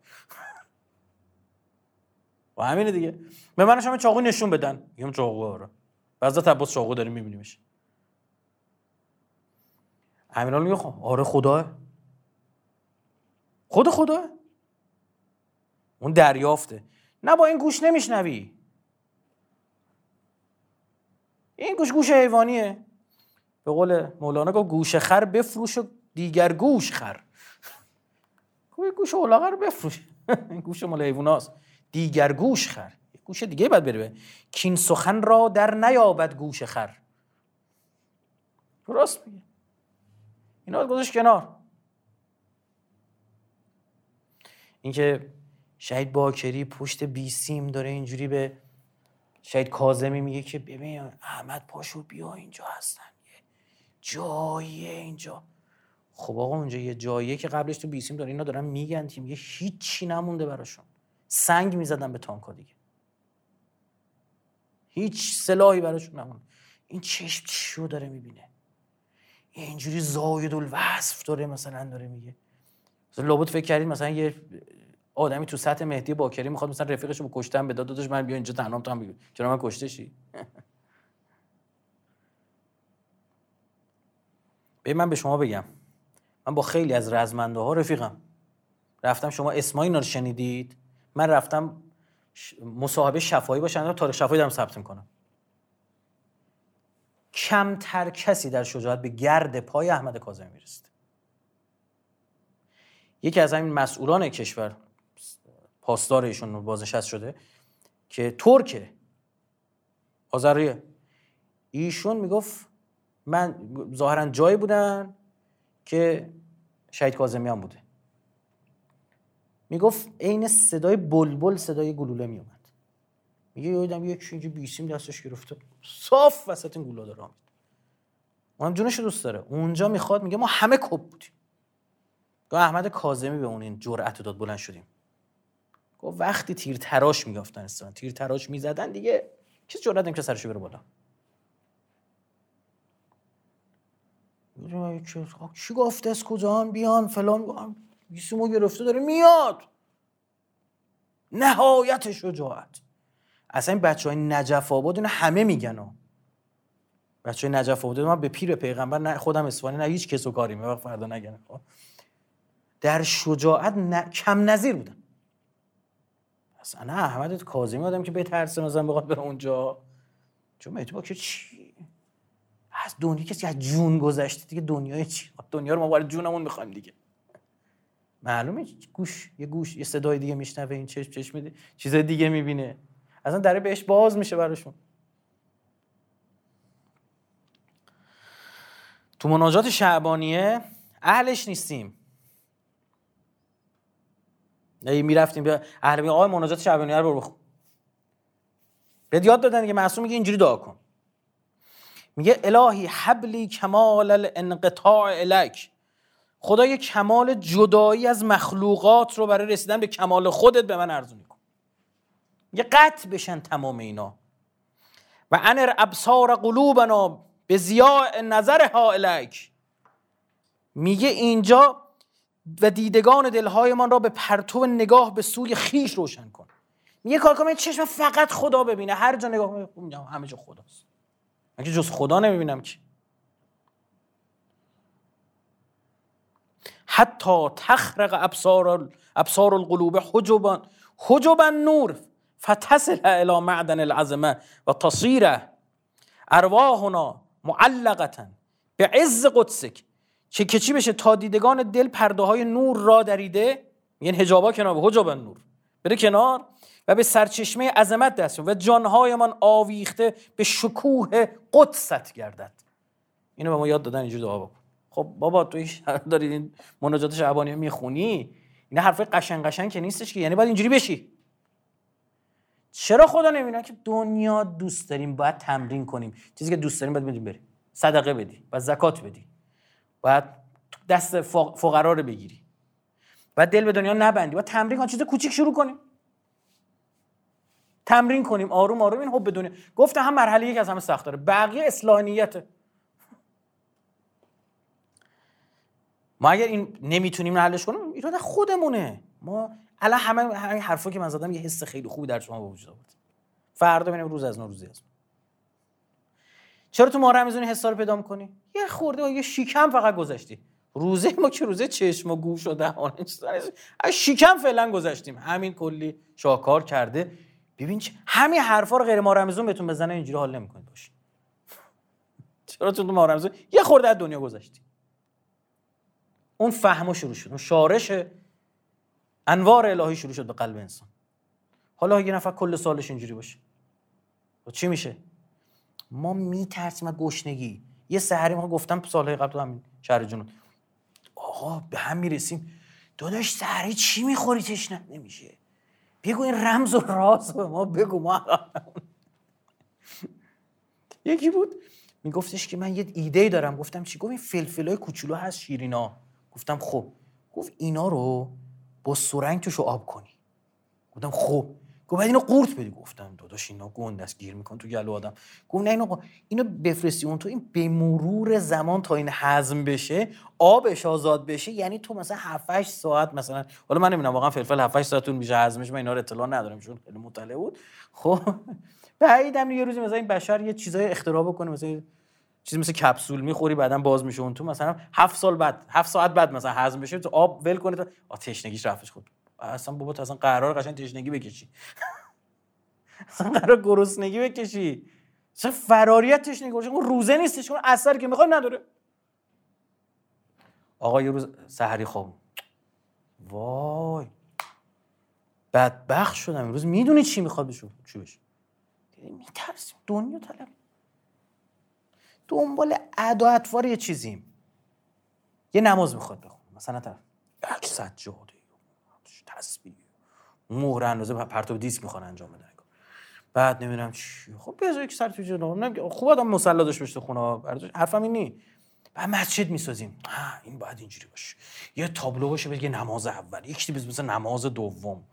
و همینه دیگه. به من شما چاقو نشون بدن. میگم چاقو آره. به حضرت عباس چاقو داریم میبینیمش. امیرال میگه خب آره خدا خود خدا اون دریافته. نه با این گوش نمیشنوی. این گوش گوش حیوانیه. به قول مولانا گفت گوش خر بفروش و دیگر گوش خر. خب گوش اولاغه رو بفروش. این گوش مال حیواناست. دیگر گوش خر. گوش دیگه باید بره کین سخن را در نیابد گوش خر. راست میگه. اینا گذاشت کنار. اینکه شهید باکری پشت بیسیم داره اینجوری به شهید کازمی میگه که ببین احمد پاشو بیا اینجا هستن. جاییه اینجا. خب آقا اونجا یه جاییه که قبلش تو بیسیم داره اینا دارن میگن تیم. یه هیچی نمونده براشون. سنگ می‌زدن به تانکا دیگه. هیچ سلاحی براشون نمونده. این چشم چیو داره می‌بینه؟ اینجوری زاید الوصف داره مثلا داره میگه. مثلا لابد فکر کردید مثلا یه آدمی تو سطح مهدی باکری می‌خواد مثلا رفیقش رو کشتن به داداش من بیا اینجا تنهام تو هم بگو. چرا من کشته شی؟ به من به شما بگم. من با خیلی از رزمنده ها رفیقم. رفتم شما اسمای اینا رو شنیدید؟ من رفتم مصاحبه شفایی باشن تاریخ شفایی دارم ثبت می‌کنم. کمتر کسی در شجاعت به گرد پای احمد کاظمی می‌رسید. یکی از همین مسئولان کشور پاسدار ایشون بازنشست شده که ترکه. آذریه ایشون می‌گفت من ظاهرا جایی بودن که شهید کاظمیان بوده. می‌گفت عین صدای بلبل صدای گلوله میومد میگه یادم یک اینجا بیسیم دستش گرفته. صاف وسط این گلوله داره اونم جونش دوست داره. اونجا می‌خواد میگه ما همه کپ بودیم. گفت احمد کاظمی به اون این جرأت داد بلند شدیم. گفت وقتی تیر تراش می‌گفتن استان تیر تراش می‌زدن دیگه کسی جرأت نمی‌کنه سرشو بره بالا. چی گفته از کجا بیان فلان. گیسمو گرفته داره میاد. نهایت شجاعت اصلا این بچه های نجف آباد اینو همه میگن بچه های نجف آباد من به پیر پیغمبر نه خودم اسفانی نه هیچ کس و کاری وقت فردا نگن خب. در شجاعت ن... کم نظیر بودن اصلا احمد کاظمی آدم که بترسه مثلا بخواد بره اونجا. چون مهدی با که چی؟ از دنیا کسی از جون گذشته دیگه دنیای چی؟ دنیا رو ما برای جونمون می‌خوایم دیگه. معلومه گوش یه گوش یه صدای دیگه میشنوه این چشم چشم میده چیز دیگه می‌بینه. اصلا داره بهش باز میشه براشون. تو مناجات شعبانیه اهلش نیستیم. ای می‌رفتیم بیا اهل بیا آقای مناجات شعبانیه رو بخون. بهت یاد دادن که معصوم میگه اینجوری دعا کن. میگه الهی حبلی کمال الانقطاع الک خدای کمال جدایی از مخلوقات رو برای رسیدن به کمال خودت به من ارزونی. یه قطع بشن تمام اینا. و انر ابصار قلوبنا به زیاء نظرها الک میگه اینجا و دیدگان دلهایمان را به پرتو نگاه به سوی خیش روشن کن. میگه کار کنم چشم فقط خدا ببینه. هر جا نگاه کنم همه جا خداست. من که جز خدا نمی‌بینم که؟ حتی تخرق ابصار القلوب حجبا حجبا نور. فتصل الى معدن العظمه و تصیر ارواحنا معلقتا به عز قدسک چه که چی بشه؟ تا دیدگان دل پرده های نور را دریده. یعنی حجابا کنار به حجاب نور. بره کنار و به سرچشمه عظمت دست و جانهایمان آویخته به شکوه قدست گردد. اینو به ما یاد دادن اینجور دعا بکن. خب بابا تو دارید این مناجات شعبانی می‌خونی؟ این حرف قشنگ قشنگ که نیستش که. یعنی باید اینجوری بشی. چرا خدا نمی‌دونه که دنیا دوست داریم باید تمرین کنیم. چیزی که دوست داریم باید بدیم بریم صدقه بدی و زکات بدی. باید دست فقرا رو بگیری. باید دل به دنیا نبندی. باید تمرین کن چیز کوچیک شروع کنیم. تمرین کنیم آروم آروم. این حب دنیا گفتم هم مرحله یک از همه سخت داره بقیه اصلاح ما اگر این نمی‌تونیم حلش کنیم ایراد خودمونه. ما الان همه همین حرفا که من زدم یه حس خیلی خوبی در شما به وجود آورد. فردا ببینیم روز از نو روزی از چرا تو ماه رمضان حسا رو پیدا می‌کنی؟ یه خورده یه شیکم فقط گذشتی. روزه ما که روزه چشم و گوش و دهان شیکم فعلا گذشتیم. همین کلی شاکار کرده. ببین چه همین حرفا رو غیر ماه رمضان بهتون بزنه اینجوری حال نمی‌کنید باشی چرا تو ماه رمضان؟ یه خورده از دنیا گذشتی. اون فهم شروع شد. اون شارش انوار الهی شروع شد به قلب انسان. حالا یه نفر کل سالش اینجوری باشه. و چی میشه؟ ما میترسیم از گشنگی. یه سحری ما گفتم سالهای قبل تو همین شهر جنوب. آقا به هم می‌رسیم. داداش سحری چی می‌خوری تشنه؟ نمیشه. بگو این رمز و راز به ما بگو ما یکی بود. میگفتش که من یه ایده دارم. گفتم چی؟ گفت این فلفلای کوچولو هست شیرینا. گفتم خب. گفت اینا رو با سرنگ توشو آب کنی. گفتم خب. گفت اینو قورت بدی. گفتم داداش اینا گند است گیر میکن تو گلو آدم. گفت نه اینو اینو بفرستی اون تو این به مرور زمان تا این هضم بشه آبش آزاد بشه یعنی تو مثلا 7 8 ساعت مثلا حالا من نمی‌دونم واقعا فلفل 7 8 ساعت طول میشه هضمش من اینا رو اطلاع ندارم چون خیلی مطلع بود. خب بعیدم یه روزی مثلا این بشر یه چیزای اختراع بکنه مثلا چیزی مثل کپسول می‌خوری بعدا باز میشه اون تو. مثلا هفت سال بعد هفت ساعت بعد مثلا هضم بشه تو آب ول کنه تا تشنگیش رفتش خود اصلا بابا تو اصلا قرار قشنگ تشنگی بکشی. اصلا قرار گرسنگی بکشی. اصلا فراریت تشنگی بکشی اون روزه نیستش چون اثر که می‌خواد نداره. آقا یه روز سحری خواب. وای. بدبخت شدم. امروز می‌دونی چی می‌خواد بشه چی بشه میترسیم. دنیا طلب دنبال ادا اطوار یه چیزیم. یه نماز می‌خواد بخون مثلا طرف. یک سجاده تسبیح. مهر اندازه پرتو دیسک می‌خوان انجام بدن بعد نمی‌دونم چی. خب بذار یک سر تو جناب خوب آدم مصلا داشته باشه خونه. حرفم این نی بعد مسجد می‌سازیم. ها این باید اینجوری باشه. یه تابلو باشه بگه نماز اول. یکی مثل نماز دوم.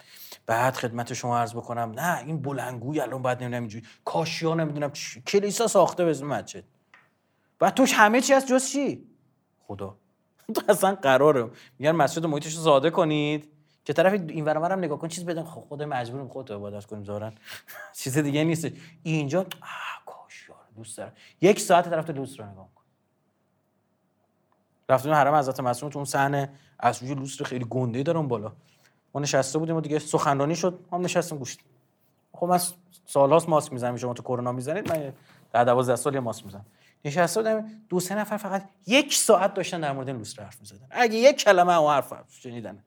بعد خدمت شما عرض بکنم. نه این بلنگوی الان باید نمی‌دونم اینجوری. کاشیا نمی‌دونم چی. کلیسا ساخته به مسجد. و توش همه چی هست جز چی؟ خدا. تو اصلا قراره. میگن مسجد محیطش رو زاده کنید. که طرف این ور هم نگاه کن چیز بدن. خب خود مجبوریم خودت عبادت کنیم ظاهرا. چیز دیگه نیست. اینجا آه کاش یار دوست دارم. یک ساعت طرف دوست رو نگاه کن. رفتیم حرم حضرت معصوم تو اون صحنه از لوستر خیلی گنده اون بالا. ما نشسته بودیم و دیگه سخنرانی شد. ما نشستیم گوش خب من سالهاست ماسک می‌زنم. شما تو کرونا می‌زنید من در 12 سال یه ماسک می‌زنم. نشسته بودم دو سه نفر فقط یک ساعت داشتن در مورد این لوستر حرف می‌زدن. اگه یک کلمه او حرف شنیدن.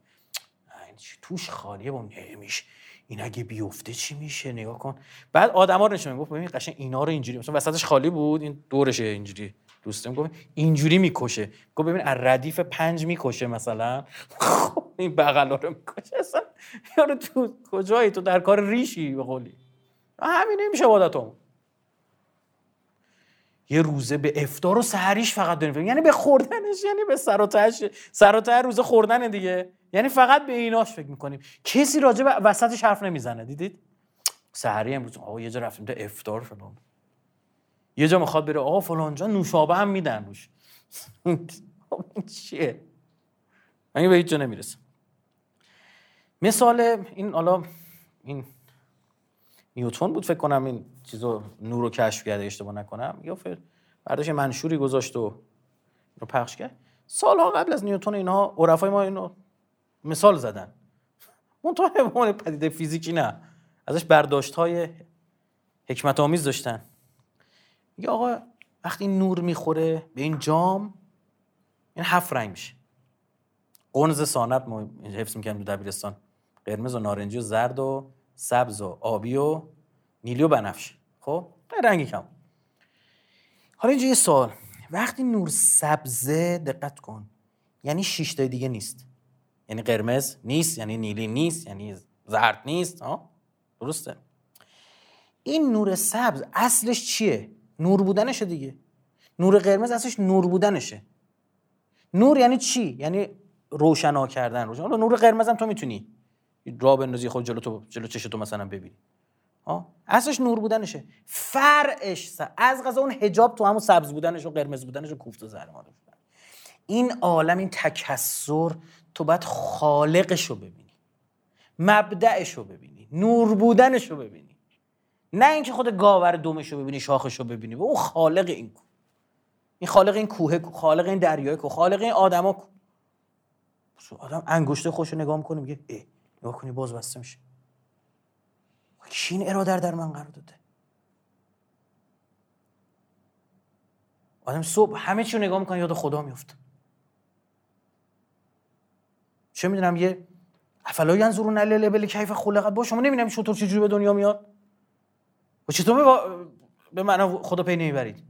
توش خالیه با نمیشه این اگه بیفته چی میشه؟ نگاه کن. بعد آدما رو نشون گفت ببین قشنگ اینا رو اینجوری مثلا وسطش خالی بود این دورشه اینجوری. دوستم گفت اینجوری می‌کشه. گفت ببین از ردیف پنج می‌کشه مثلا. خب این بغلا رو می‌کشه. اصلا یارو تو کجایی؟ تو در کار ریشی به قولی. همین نمیشه عبادتمون یه روزه به افتار و سحریش فقط داریم. یعنی به خوردنش یعنی به سر و تهش سر و ته روزه خوردن دیگه. یعنی فقط به ایناش فکر می‌کنیم. کسی راجع به وسطش حرف نمی‌زنه دیدید؟ سحری امروز آقا یه جا رفتیم تا افتار فلان. یه جا می‌خواد بره آقا فلان جا نوشابه هم میدن روش. چیه؟ من به هیچ جا نمی‌رسم. مثال این حالا این نیوتون بود فکر کنم این چیزو نور رو کشف کرده اشتباه نکنم. یا برداشت منشوری گذاشت و رو پخش کرد. سالها قبل از نیوتون اینها عرفای ما اینو مثال زدن. منتها به پدیده فیزیکی نه. ازش برداشت های حکمت آمیز داشتن. میگه آقا وقتی نور می‌خوره به این جام این هفت رنگ میشه. قرنز سانت ما حفظ می‌کنیم تو دبیرستان. قرمز و نارنجی و زرد و سبز و آبی و نیلی و بنفش. خب؟ رنگی کم. حالا اینجا یه سوال. وقتی نور سبزه دقت کن. یعنی شش دیگه نیست. یعنی قرمز نیست یعنی نیلی نیست یعنی زرد نیست. ها؟ درسته. این نور سبز اصلش چیه؟ نور بودنشه دیگه. نور قرمز اصلش نور بودنشه. نور یعنی چی؟ یعنی روشنا کردن. روشن. حالا نور قرمز هم تو می‌تونی. را بندازی خود جلو تو جلو چش تو مثلا ببینی. ها اصلش نور بودنشه. فرعش از غذا اون حجاب تو همون سبز بودنش و قرمز بودنش و کوفت و زرد این عالم این تکسر تو باید خالقش رو ببینی. مبدعش رو ببینی. نور بودنش رو ببینی. نه اینکه خود گاور دومش رو ببینی شاخش رو ببینی. و اون خالق این کو. این خالق این کوه خالق این دریای کو خالق این آدما کو. آدم انگشت خوش رو نگاه می‌کنه میگه نگاه کنی باز بسته میشه. کی این اراده در من قرار داده. آدم صبح همه چی رو نگاه می‌کنه یاد خدا میفته چه می‌دونم یه افلا ینظرون الی الابل کیف خلقت با شما نمی‌دونم شطور چجوری به دنیا میاد. و چطور به, به معنا خدا پی نمی‌برید.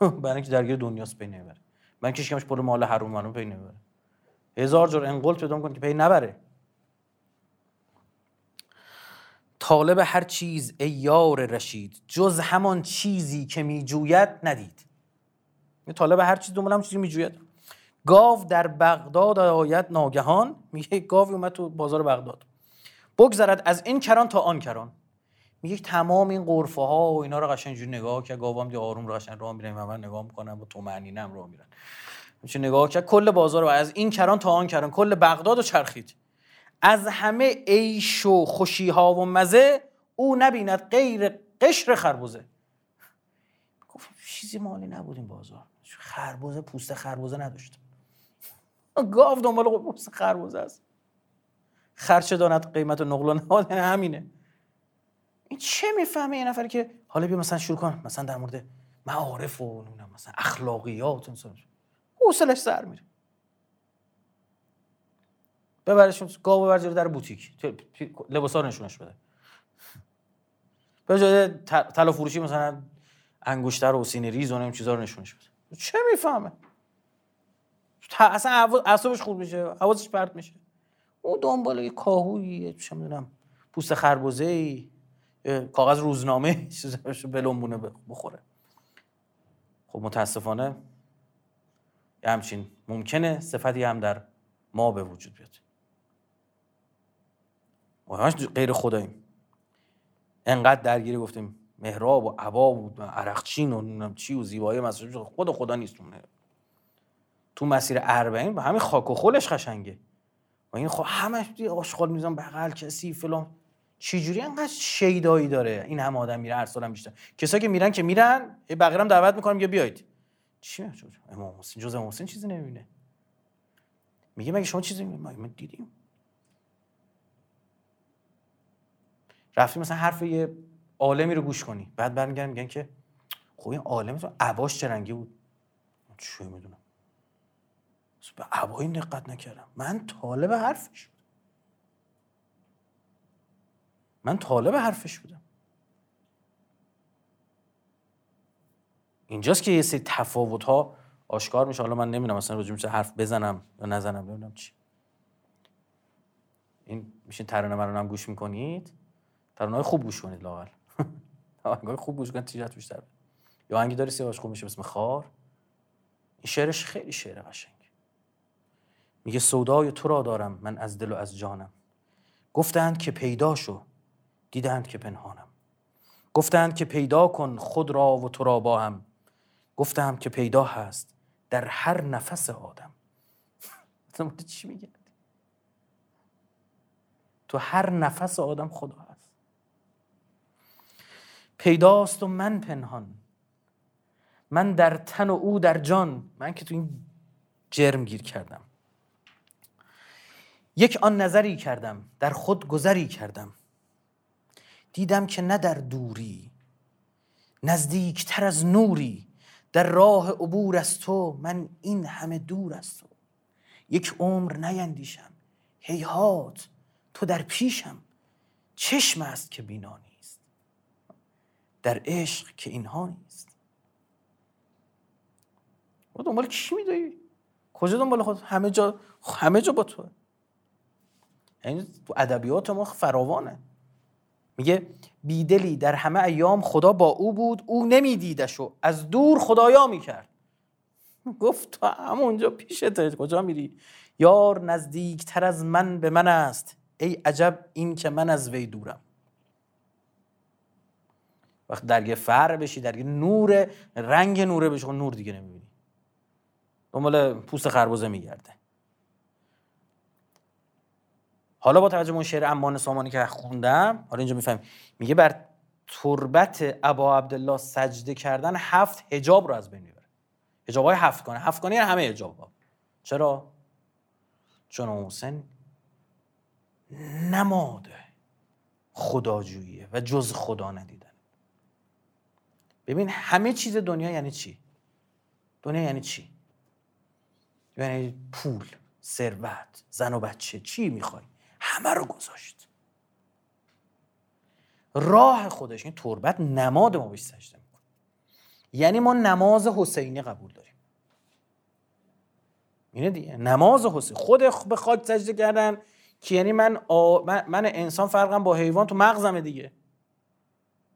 برای اینکه درگیر دنیاست پی نمی‌بره. من که شکمم پر مال حرومه منو پی نمی‌بره. هزار جور ان قلت پیدا کن که پی نبره. طالب هر چیز ای یار رشید. جز همان چیزی که میجوید ندید. طالب هر چیز دنبال هر چیزی میجوید. گاو در بغداد آید ناگهان. میگه گاوی اومد تو بازار بغداد. بگذرد از این کران تا آن کران. میگه تمام این قرفه ها و اینا رو قشنگ جوری نگاه که گاوام دی آروم رو قشنگ راه میرن. من نگاه می‌کنم با تو معنی نم راه میرن. میشه نگاه کرد. کل بازار رو از این کران تا آن کران. کل بغداد رو چرخید. از همه عیش و خوشی ها و مزه او نبیند غیر قشر خربوزه گفت چیزی مالی نبود این بازار. خربوزه پوست خربوزه نداشت. گاو دنبال پوست خربوزه است. خرچه داند قیمت و نقل و همینه. این چه می‌فهمه یه نفری که حالا بیا مثلا شروع کن. مثلا در مورد معارف و مثلا اخلاقیات و حوصلش سر میره. ببرشون گاو ببر در بوتیک. لباسا نشونش بده. به جای طلا فروشی مثلا انگشتر و سینه ریز و این چیزا رو نشونش بده. چه می‌فهمه؟ اصلا اعصابش خوب میشه حواسش پرت میشه. او دنبال یه کاهویی چه می‌دونم پوست خربزه ای کاغذ روزنامه چیزاشو بلنبونه بخوره. خب متاسفانه همچین ممکنه صفتی هم در ما به وجود بیاد. همش غیر خداییم. انقدر درگیری گفتیم محراب و عبا و عرقچین و چی و زیبایی مسجد خود خدا نیست تو مسیر اربعین با همین خاک و خولش قشنگه. و این خب همش آشغال میزان بغل کسی فلان. چجوری انقدر شیدایی داره؟ این همه آدم میره هر سالم بیشتر. کسایی که میرن که میرن بقیه هم دعوت می‌کنم یا بیاید چی؟ امام حسین جز امام حسین چیزی نمی‌بینه. میگه مگه شما چیزی ما دیدیم. رفتی مثلا حرف یه عالمی رو گوش کنی. بعد برمیگردن میگن که خب این عالم تو عباش چه رنگی بود؟ چی می‌دونم. به عبایی دقت نکردم. من طالب حرفش بودم. من طالب حرفش بودم. اینجاست که یه سری تفاوت ها آشکار میشه. حالا من نمی‌دونم مثلا راجع حرف بزنم یا نزنم. نمی‌دونم چی. این میشه ترانه من هم گوش می‌کنید؟ ترانه خوب گوش کنید لاقل آهنگای خوب گوش کنید تیجت بیشتر یا آهنگی داری سیاوش خوب میشه اسم خار. این شعرش خیلی شعر قشنگ. میگه سودای تو را دارم من از دل و از جانم. گفتند که پیدا شو دیدند که پنهانم. گفتند که پیدا کن خود را و تو را با هم. گفتم که پیدا هست در هر نفس آدم. چی میگه؟ تو هر نفس آدم خدا. پیداست و من پنهان. من در تن و او در جان. من که تو این جرم گیر کردم. یک آن نظری کردم. در خود گذری کردم. دیدم که نه در دوری نزدیکتر از نوری. در راه عبور از تو من این همه دور از تو. یک عمر نیندیشم. هیهات تو در پیشم. چشم است که بینا نیست در عشق که اینها نیست. و دنبال کی میدایی کجا دنبال خود؟ همه جا همه جا با تو یعنی تو ادبیات ما فراوانه. میگه بیدلی در همه ایام خدا با او بود او نمیدیدش و از دور خدایا می‌کرد. گفت تو همونجا پیشته کجا میری؟ یار نزدیکتر از من به من است. ای عجب این که من از وی دورم. وقت درگه فر بشی درگه نور رنگ نوره بشی. خب نور دیگه نمی‌بینی. دنبال پوست خربوزه میگرده. حالا با توجه اون شعر امان سامانی که خوندم حالا اینجا می‌فهمیم. میگه بر تربت ابا عبدالله سجده کردن هفت هجاب رو از بین می‌بره. هجاب های هفت کنه هفت کنه یعنی همه هجاب ها. چرا؟ چون حسین نماد خداجوییه و جز خدا ندیدن ببین همه چیز دنیا یعنی چی؟ دنیا یعنی چی؟ یعنی پول ثروت زن و بچه چی می‌خوای؟ همه رو گذاشت. راه خودش این تربت نماد ما بهش سجده می‌کنه. یعنی ما نماز حسینی قبول داریم. اینه دیگه؟ نماز حسین. خود به خاک سجده کردن که یعنی من, من انسان فرقم با حیوان تو مغزمه دیگه.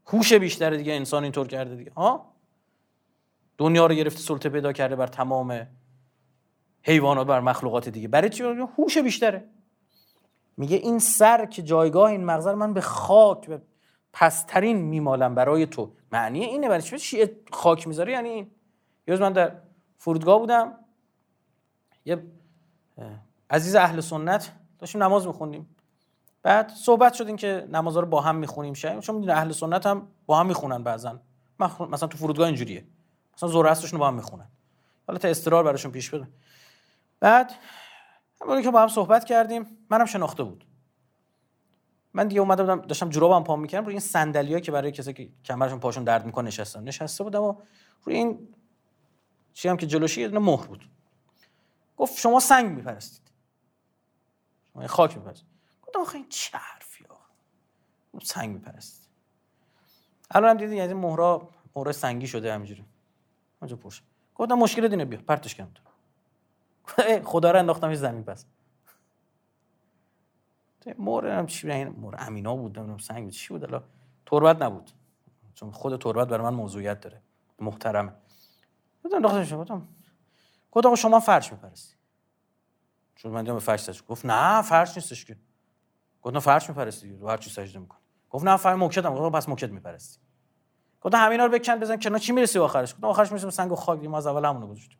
هوش بیشتره دیگه انسان اینطور کرده دیگه. ها؟ دنیا رو گرفته سلطه پیدا کرده بر تمام حیوانات بر مخلوقات دیگه. برای چی؟ هوش بیشتره. میگه این سر که جایگاه این مغزر من به خاک به پسترین میمالم برای تو. معنی اینه. برای چی؟ خاک می‌ذاره یعنی این. یه من در فرودگاه بودم. یه عزیز اهل سنت داشتیم نماز میخوندیم. بعد صحبت شد که نماز رو با هم می‌خونیم شاید. چون اهل سنت هم با هم می‌خونن بعضا. مثلا تو فرودگاه اینجوریه. مثلا زور هستشون با هم می‌خونن. حالا تا استرار براشون پیش بده بعد همونی که با هم صحبت کردیم منم شناخته بود. من دیگه اومده بودم داشتم جورابم پام می‌کردم روی این صندلیایی که برای کسی که کمرشون پاشون درد می‌کنه نشستم. نشسته بودم و روی این چی هم که جلوشی یه مهر بود. گفت شما سنگ میپرستید. شما خاک میپرستید. گفتم آخه این چه حرفی سنگ میپرستید الان هم دیدی یعنی مهرا مهره سنگی شده همینجوری. اونجا پرش گفتم مشکل دینه بیا پرتش کردم خدا رو انداختم زمین پس. مور هم چی این مور امینا بود نمی‌دونم سنگ چی بود؟ الا تربت نبود. چون خود تربت برای من موضوعیت داره. محترمه. گفتم انداختم شما گفتم. گفتم شما فرش میپرستی. چون من دیدم فرش سجده گفت نه فرش نیستش که. گفتم فرش میپرستی رو هر چی سجده میکن گفت نه فرش موکدم گفتم پس موکد میپرستی. گفتم همینا رو بکن بزن کنار. چی می‌رسی آخرش؟ گفتم آخرش می‌رسیم سنگ و خاک ما از اول همونو گذاشتیم.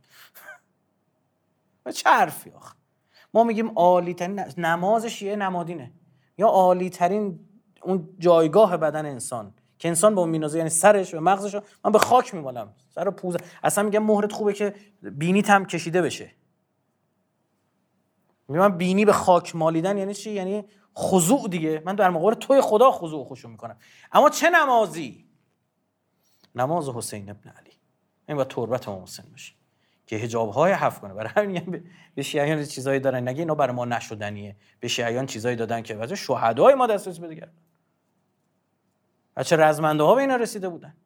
چه حرفی آخه. ما میگیم عالی ترین نماز شیعه نمادینه. یا عالی ترین اون جایگاه بدن انسان. که انسان با اون مینازه یعنی سرش و مغزش من به خاک میمالم سر پوزه. اصلا میگم مهرت خوبه که بینیت هم کشیده بشه. من بینی به خاک مالیدن یعنی چی؟ یعنی خضوع دیگه. من در مقابل توی خدا خضوع خوشو می‌کنم. اما چه نمازی؟ نماز حسین ابن علی. این با تربت امام حسین باشه. که حجاب های حف کنه. برای همین به شیعیان چیزایی دارن. نگه اینا برای ما نشدنیه. به شیعیان چیزایی دادن که واسه شهدای ما دسترسی بده کردن بچه رزمنده ها به اینا رسیده بودن.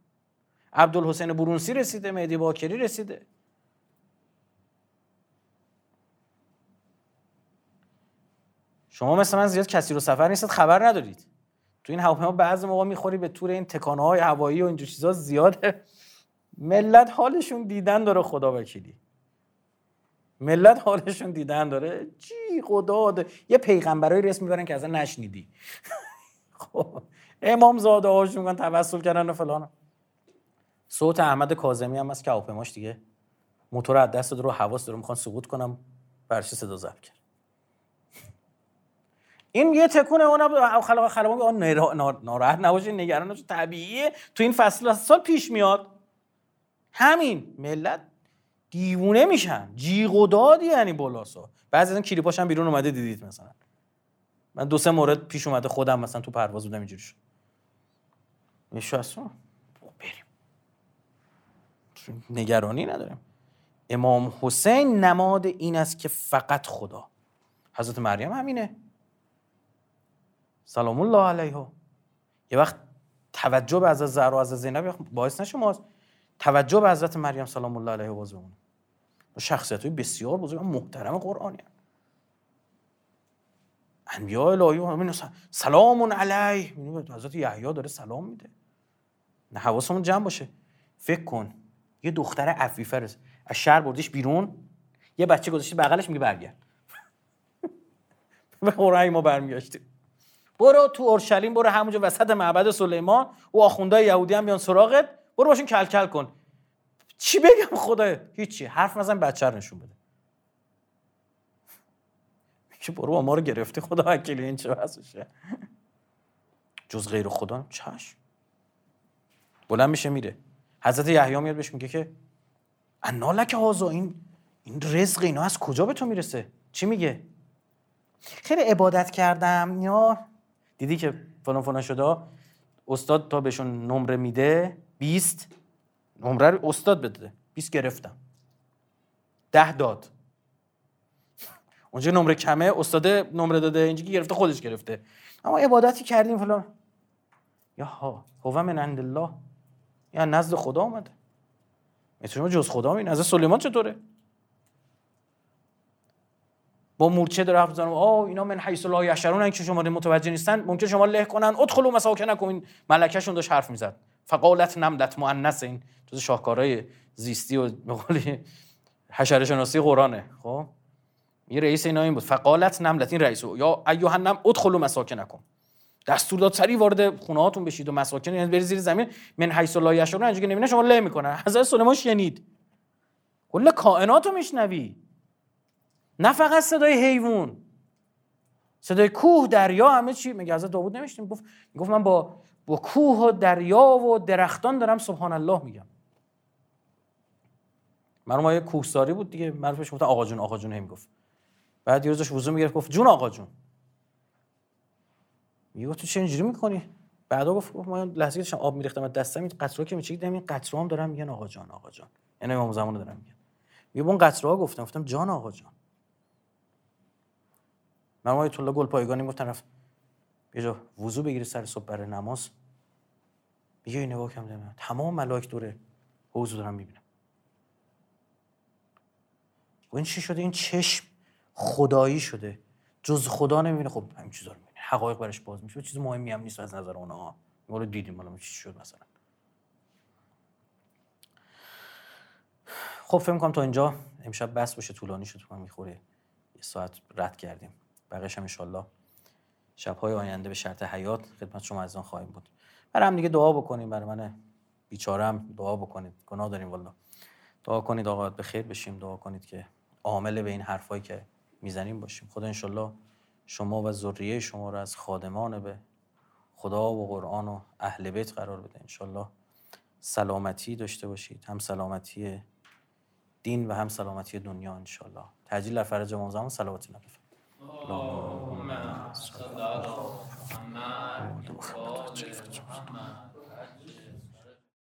عبدالحسین برونسی رسیده مهدی باکری رسیده. شما مثل من زیاد کسی رو سفر نیستید خبر ندارید. تو این هواپیما بعضی موقع می‌خوری به طور این تکانه های هوایی و اینجور چیزا زیاده. ملت حالشون دیدن داره خدا وکیلی. ملت حالشون دیدن داره. چی؟ خدا ده. یه پیغمبرای رسم می‌برن که اصلا نشنیدی. خب امام زاده هاشون میگن توسل کردن و فلان. صوت احمد کاظمی هم هست که هواپیماش دیگه. موتور از دست رو حواس داره می‌خوان سقوط کنم. برش صدا ضبط کرد. این یه تکونه اون خلق خلق آن ناراحت نباشین نگران نباشین طبیعیه. تو این فصل سال پیش میاد. همین ملت دیوونه میشن. جیغ و دادی یعنی بلاسا بعضی از این کلیپاش هم بیرون اومده دیدید مثلا. من دو سه مورد پیش اومده خودم مثلا تو پرواز بودم اینجوری شد. اصلا بریم. نگرانی نداریم. امام حسین نماد این است که فقط خدا. حضرت مریم همینه. سلام الله علیها. یه وقت توجه به حضرت زهرا و حضرت زینب باعث نشه ما توجه به حضرت مریم سلام الله علیها باز بمونه شخصیت های بسیار بزرگ محترم قرآنی هم. انبیاء الهی و سلام علیه. حضرت یحیی داره سلام میده. نه حواسمون جمع باشه. فکر کن یه دختر عفیفه از شهر بردیش بیرون یه بچه گذاشتی بغلش میگه برگرد. به قرآن ما برمیگشتیم. برو تو اورشلیم برو همونجا وسط معبد سلیمان. و آخوندهای یهودی هم بیان سراغت. برو باشون کل کل کن. چی بگم خدا هیچی. حرف نزن بچه رو نشون بده. که برو ما رو گرفتی خدا وکیلی این چه واسه جز غیر خدا چش. بلند میشه میره. حضرت یحیی میاد بهش میگه که انالک هازا این این رزق اینا از کجا به تو می‌رسه؟ چی میگه؟ خیلی عبادت کردم. یا دیدی که فلان فلان شده؟ استاد تا بهشون نمره میده 20 نمره رو استاد بده 20 گرفتم. ده داد. اونجا نمره کمه استاد نمره داده اینجا گرفته خودش گرفته. اما عبادتی کردیم فلان. یا ها هو من عند الله. یا نزد خدا اومده. مثل جز خدا می نزد سلیمان چطوره؟ با مورچه داره حرف می‌زنه. آه اینا من حیث لا یشرون که شما متوجه نیستن. ممکن شما له کنن. ادخلوا مساکنکم این ملکهشون داشت حرف می‌زد. فقالت نملت مؤنث این جز شاهکارهای زیستی و مقالی حشره شناسی قرآنه. خب؟ یه رئیس اینا این بود. فقالت نملت. این رئیس. یا ایها النم ادخلوا مساکنکم دستور داد سری وارد خونه هاتون بشید و مساکن یعنی برید زیر زمین. من حیث لا یشرون اینجوری نمی‌بینه شما له می‌کنن حضرت سلیمان شنید. کل کائنات رو میشنوی. نه فقط صدای حیوان. صدای کوه دریا همه چی. میگه از داوود نمیشتیم گفت گفت من با با کوه و دریا و درختان دارم سبحان الله میگم یه کوهساری بود دیگه. من بهش گفتم آقا جون آقا جون هم گفت بعد یه روزش وضو می‌گرفت گفت جون آقا جون. میگه تو چه اینجوری می‌کنی؟ بعدا گفت ما لحظه داشتم آب میریختم از دستم این قطره که میچیدم این قطره هم دارم میگن آقا جان آقا جان. یعنی امام زمان دارم میگن. میگه اون قطره ها گفتم گفتم جان آقا جان. من الله گل پایگانی گفتن رفت یه جا وضو بگیری سر صبح برای نماز. میگه این نگاه کم تمام ملائک دوره حوض دارم می‌بینم. و این چی شده؟ این چشم خدایی شده. جز خدا نمی‌بینه. خب همین چیزا رو می‌بینه. حقایق برش باز میشه. چیز مهمی هم نیست از نظر اونها. ما رو دیدیم حالا چی شد مثلا. خب فکر کنم تا اینجا. امشب بس باشه طولانی شد من می‌خوره. یه ساعت رد کردیم. بقیش هم انشالله شبهای آینده به شرط حیات خدمت شما از آن خواهیم بود. برای هم دیگه دعا بکنیم برای من بیچارم دعا بکنید. گناه داریم والا دعا کنید آقا به خیر بشیم. دعا کنید که عامل به این حرفایی که می‌زنیم باشیم. خدا انشالله شما و ذریه شما رو از خادمان به خدا و قرآن و اهل بیت قرار بده. انشالله سلامتی داشته باشید. هم سلامتی دین و هم سلامتی دنیا انشالله تجلیل فرج امام زمان صلوات نبی اللهم صل على محمد. وعلى محمد.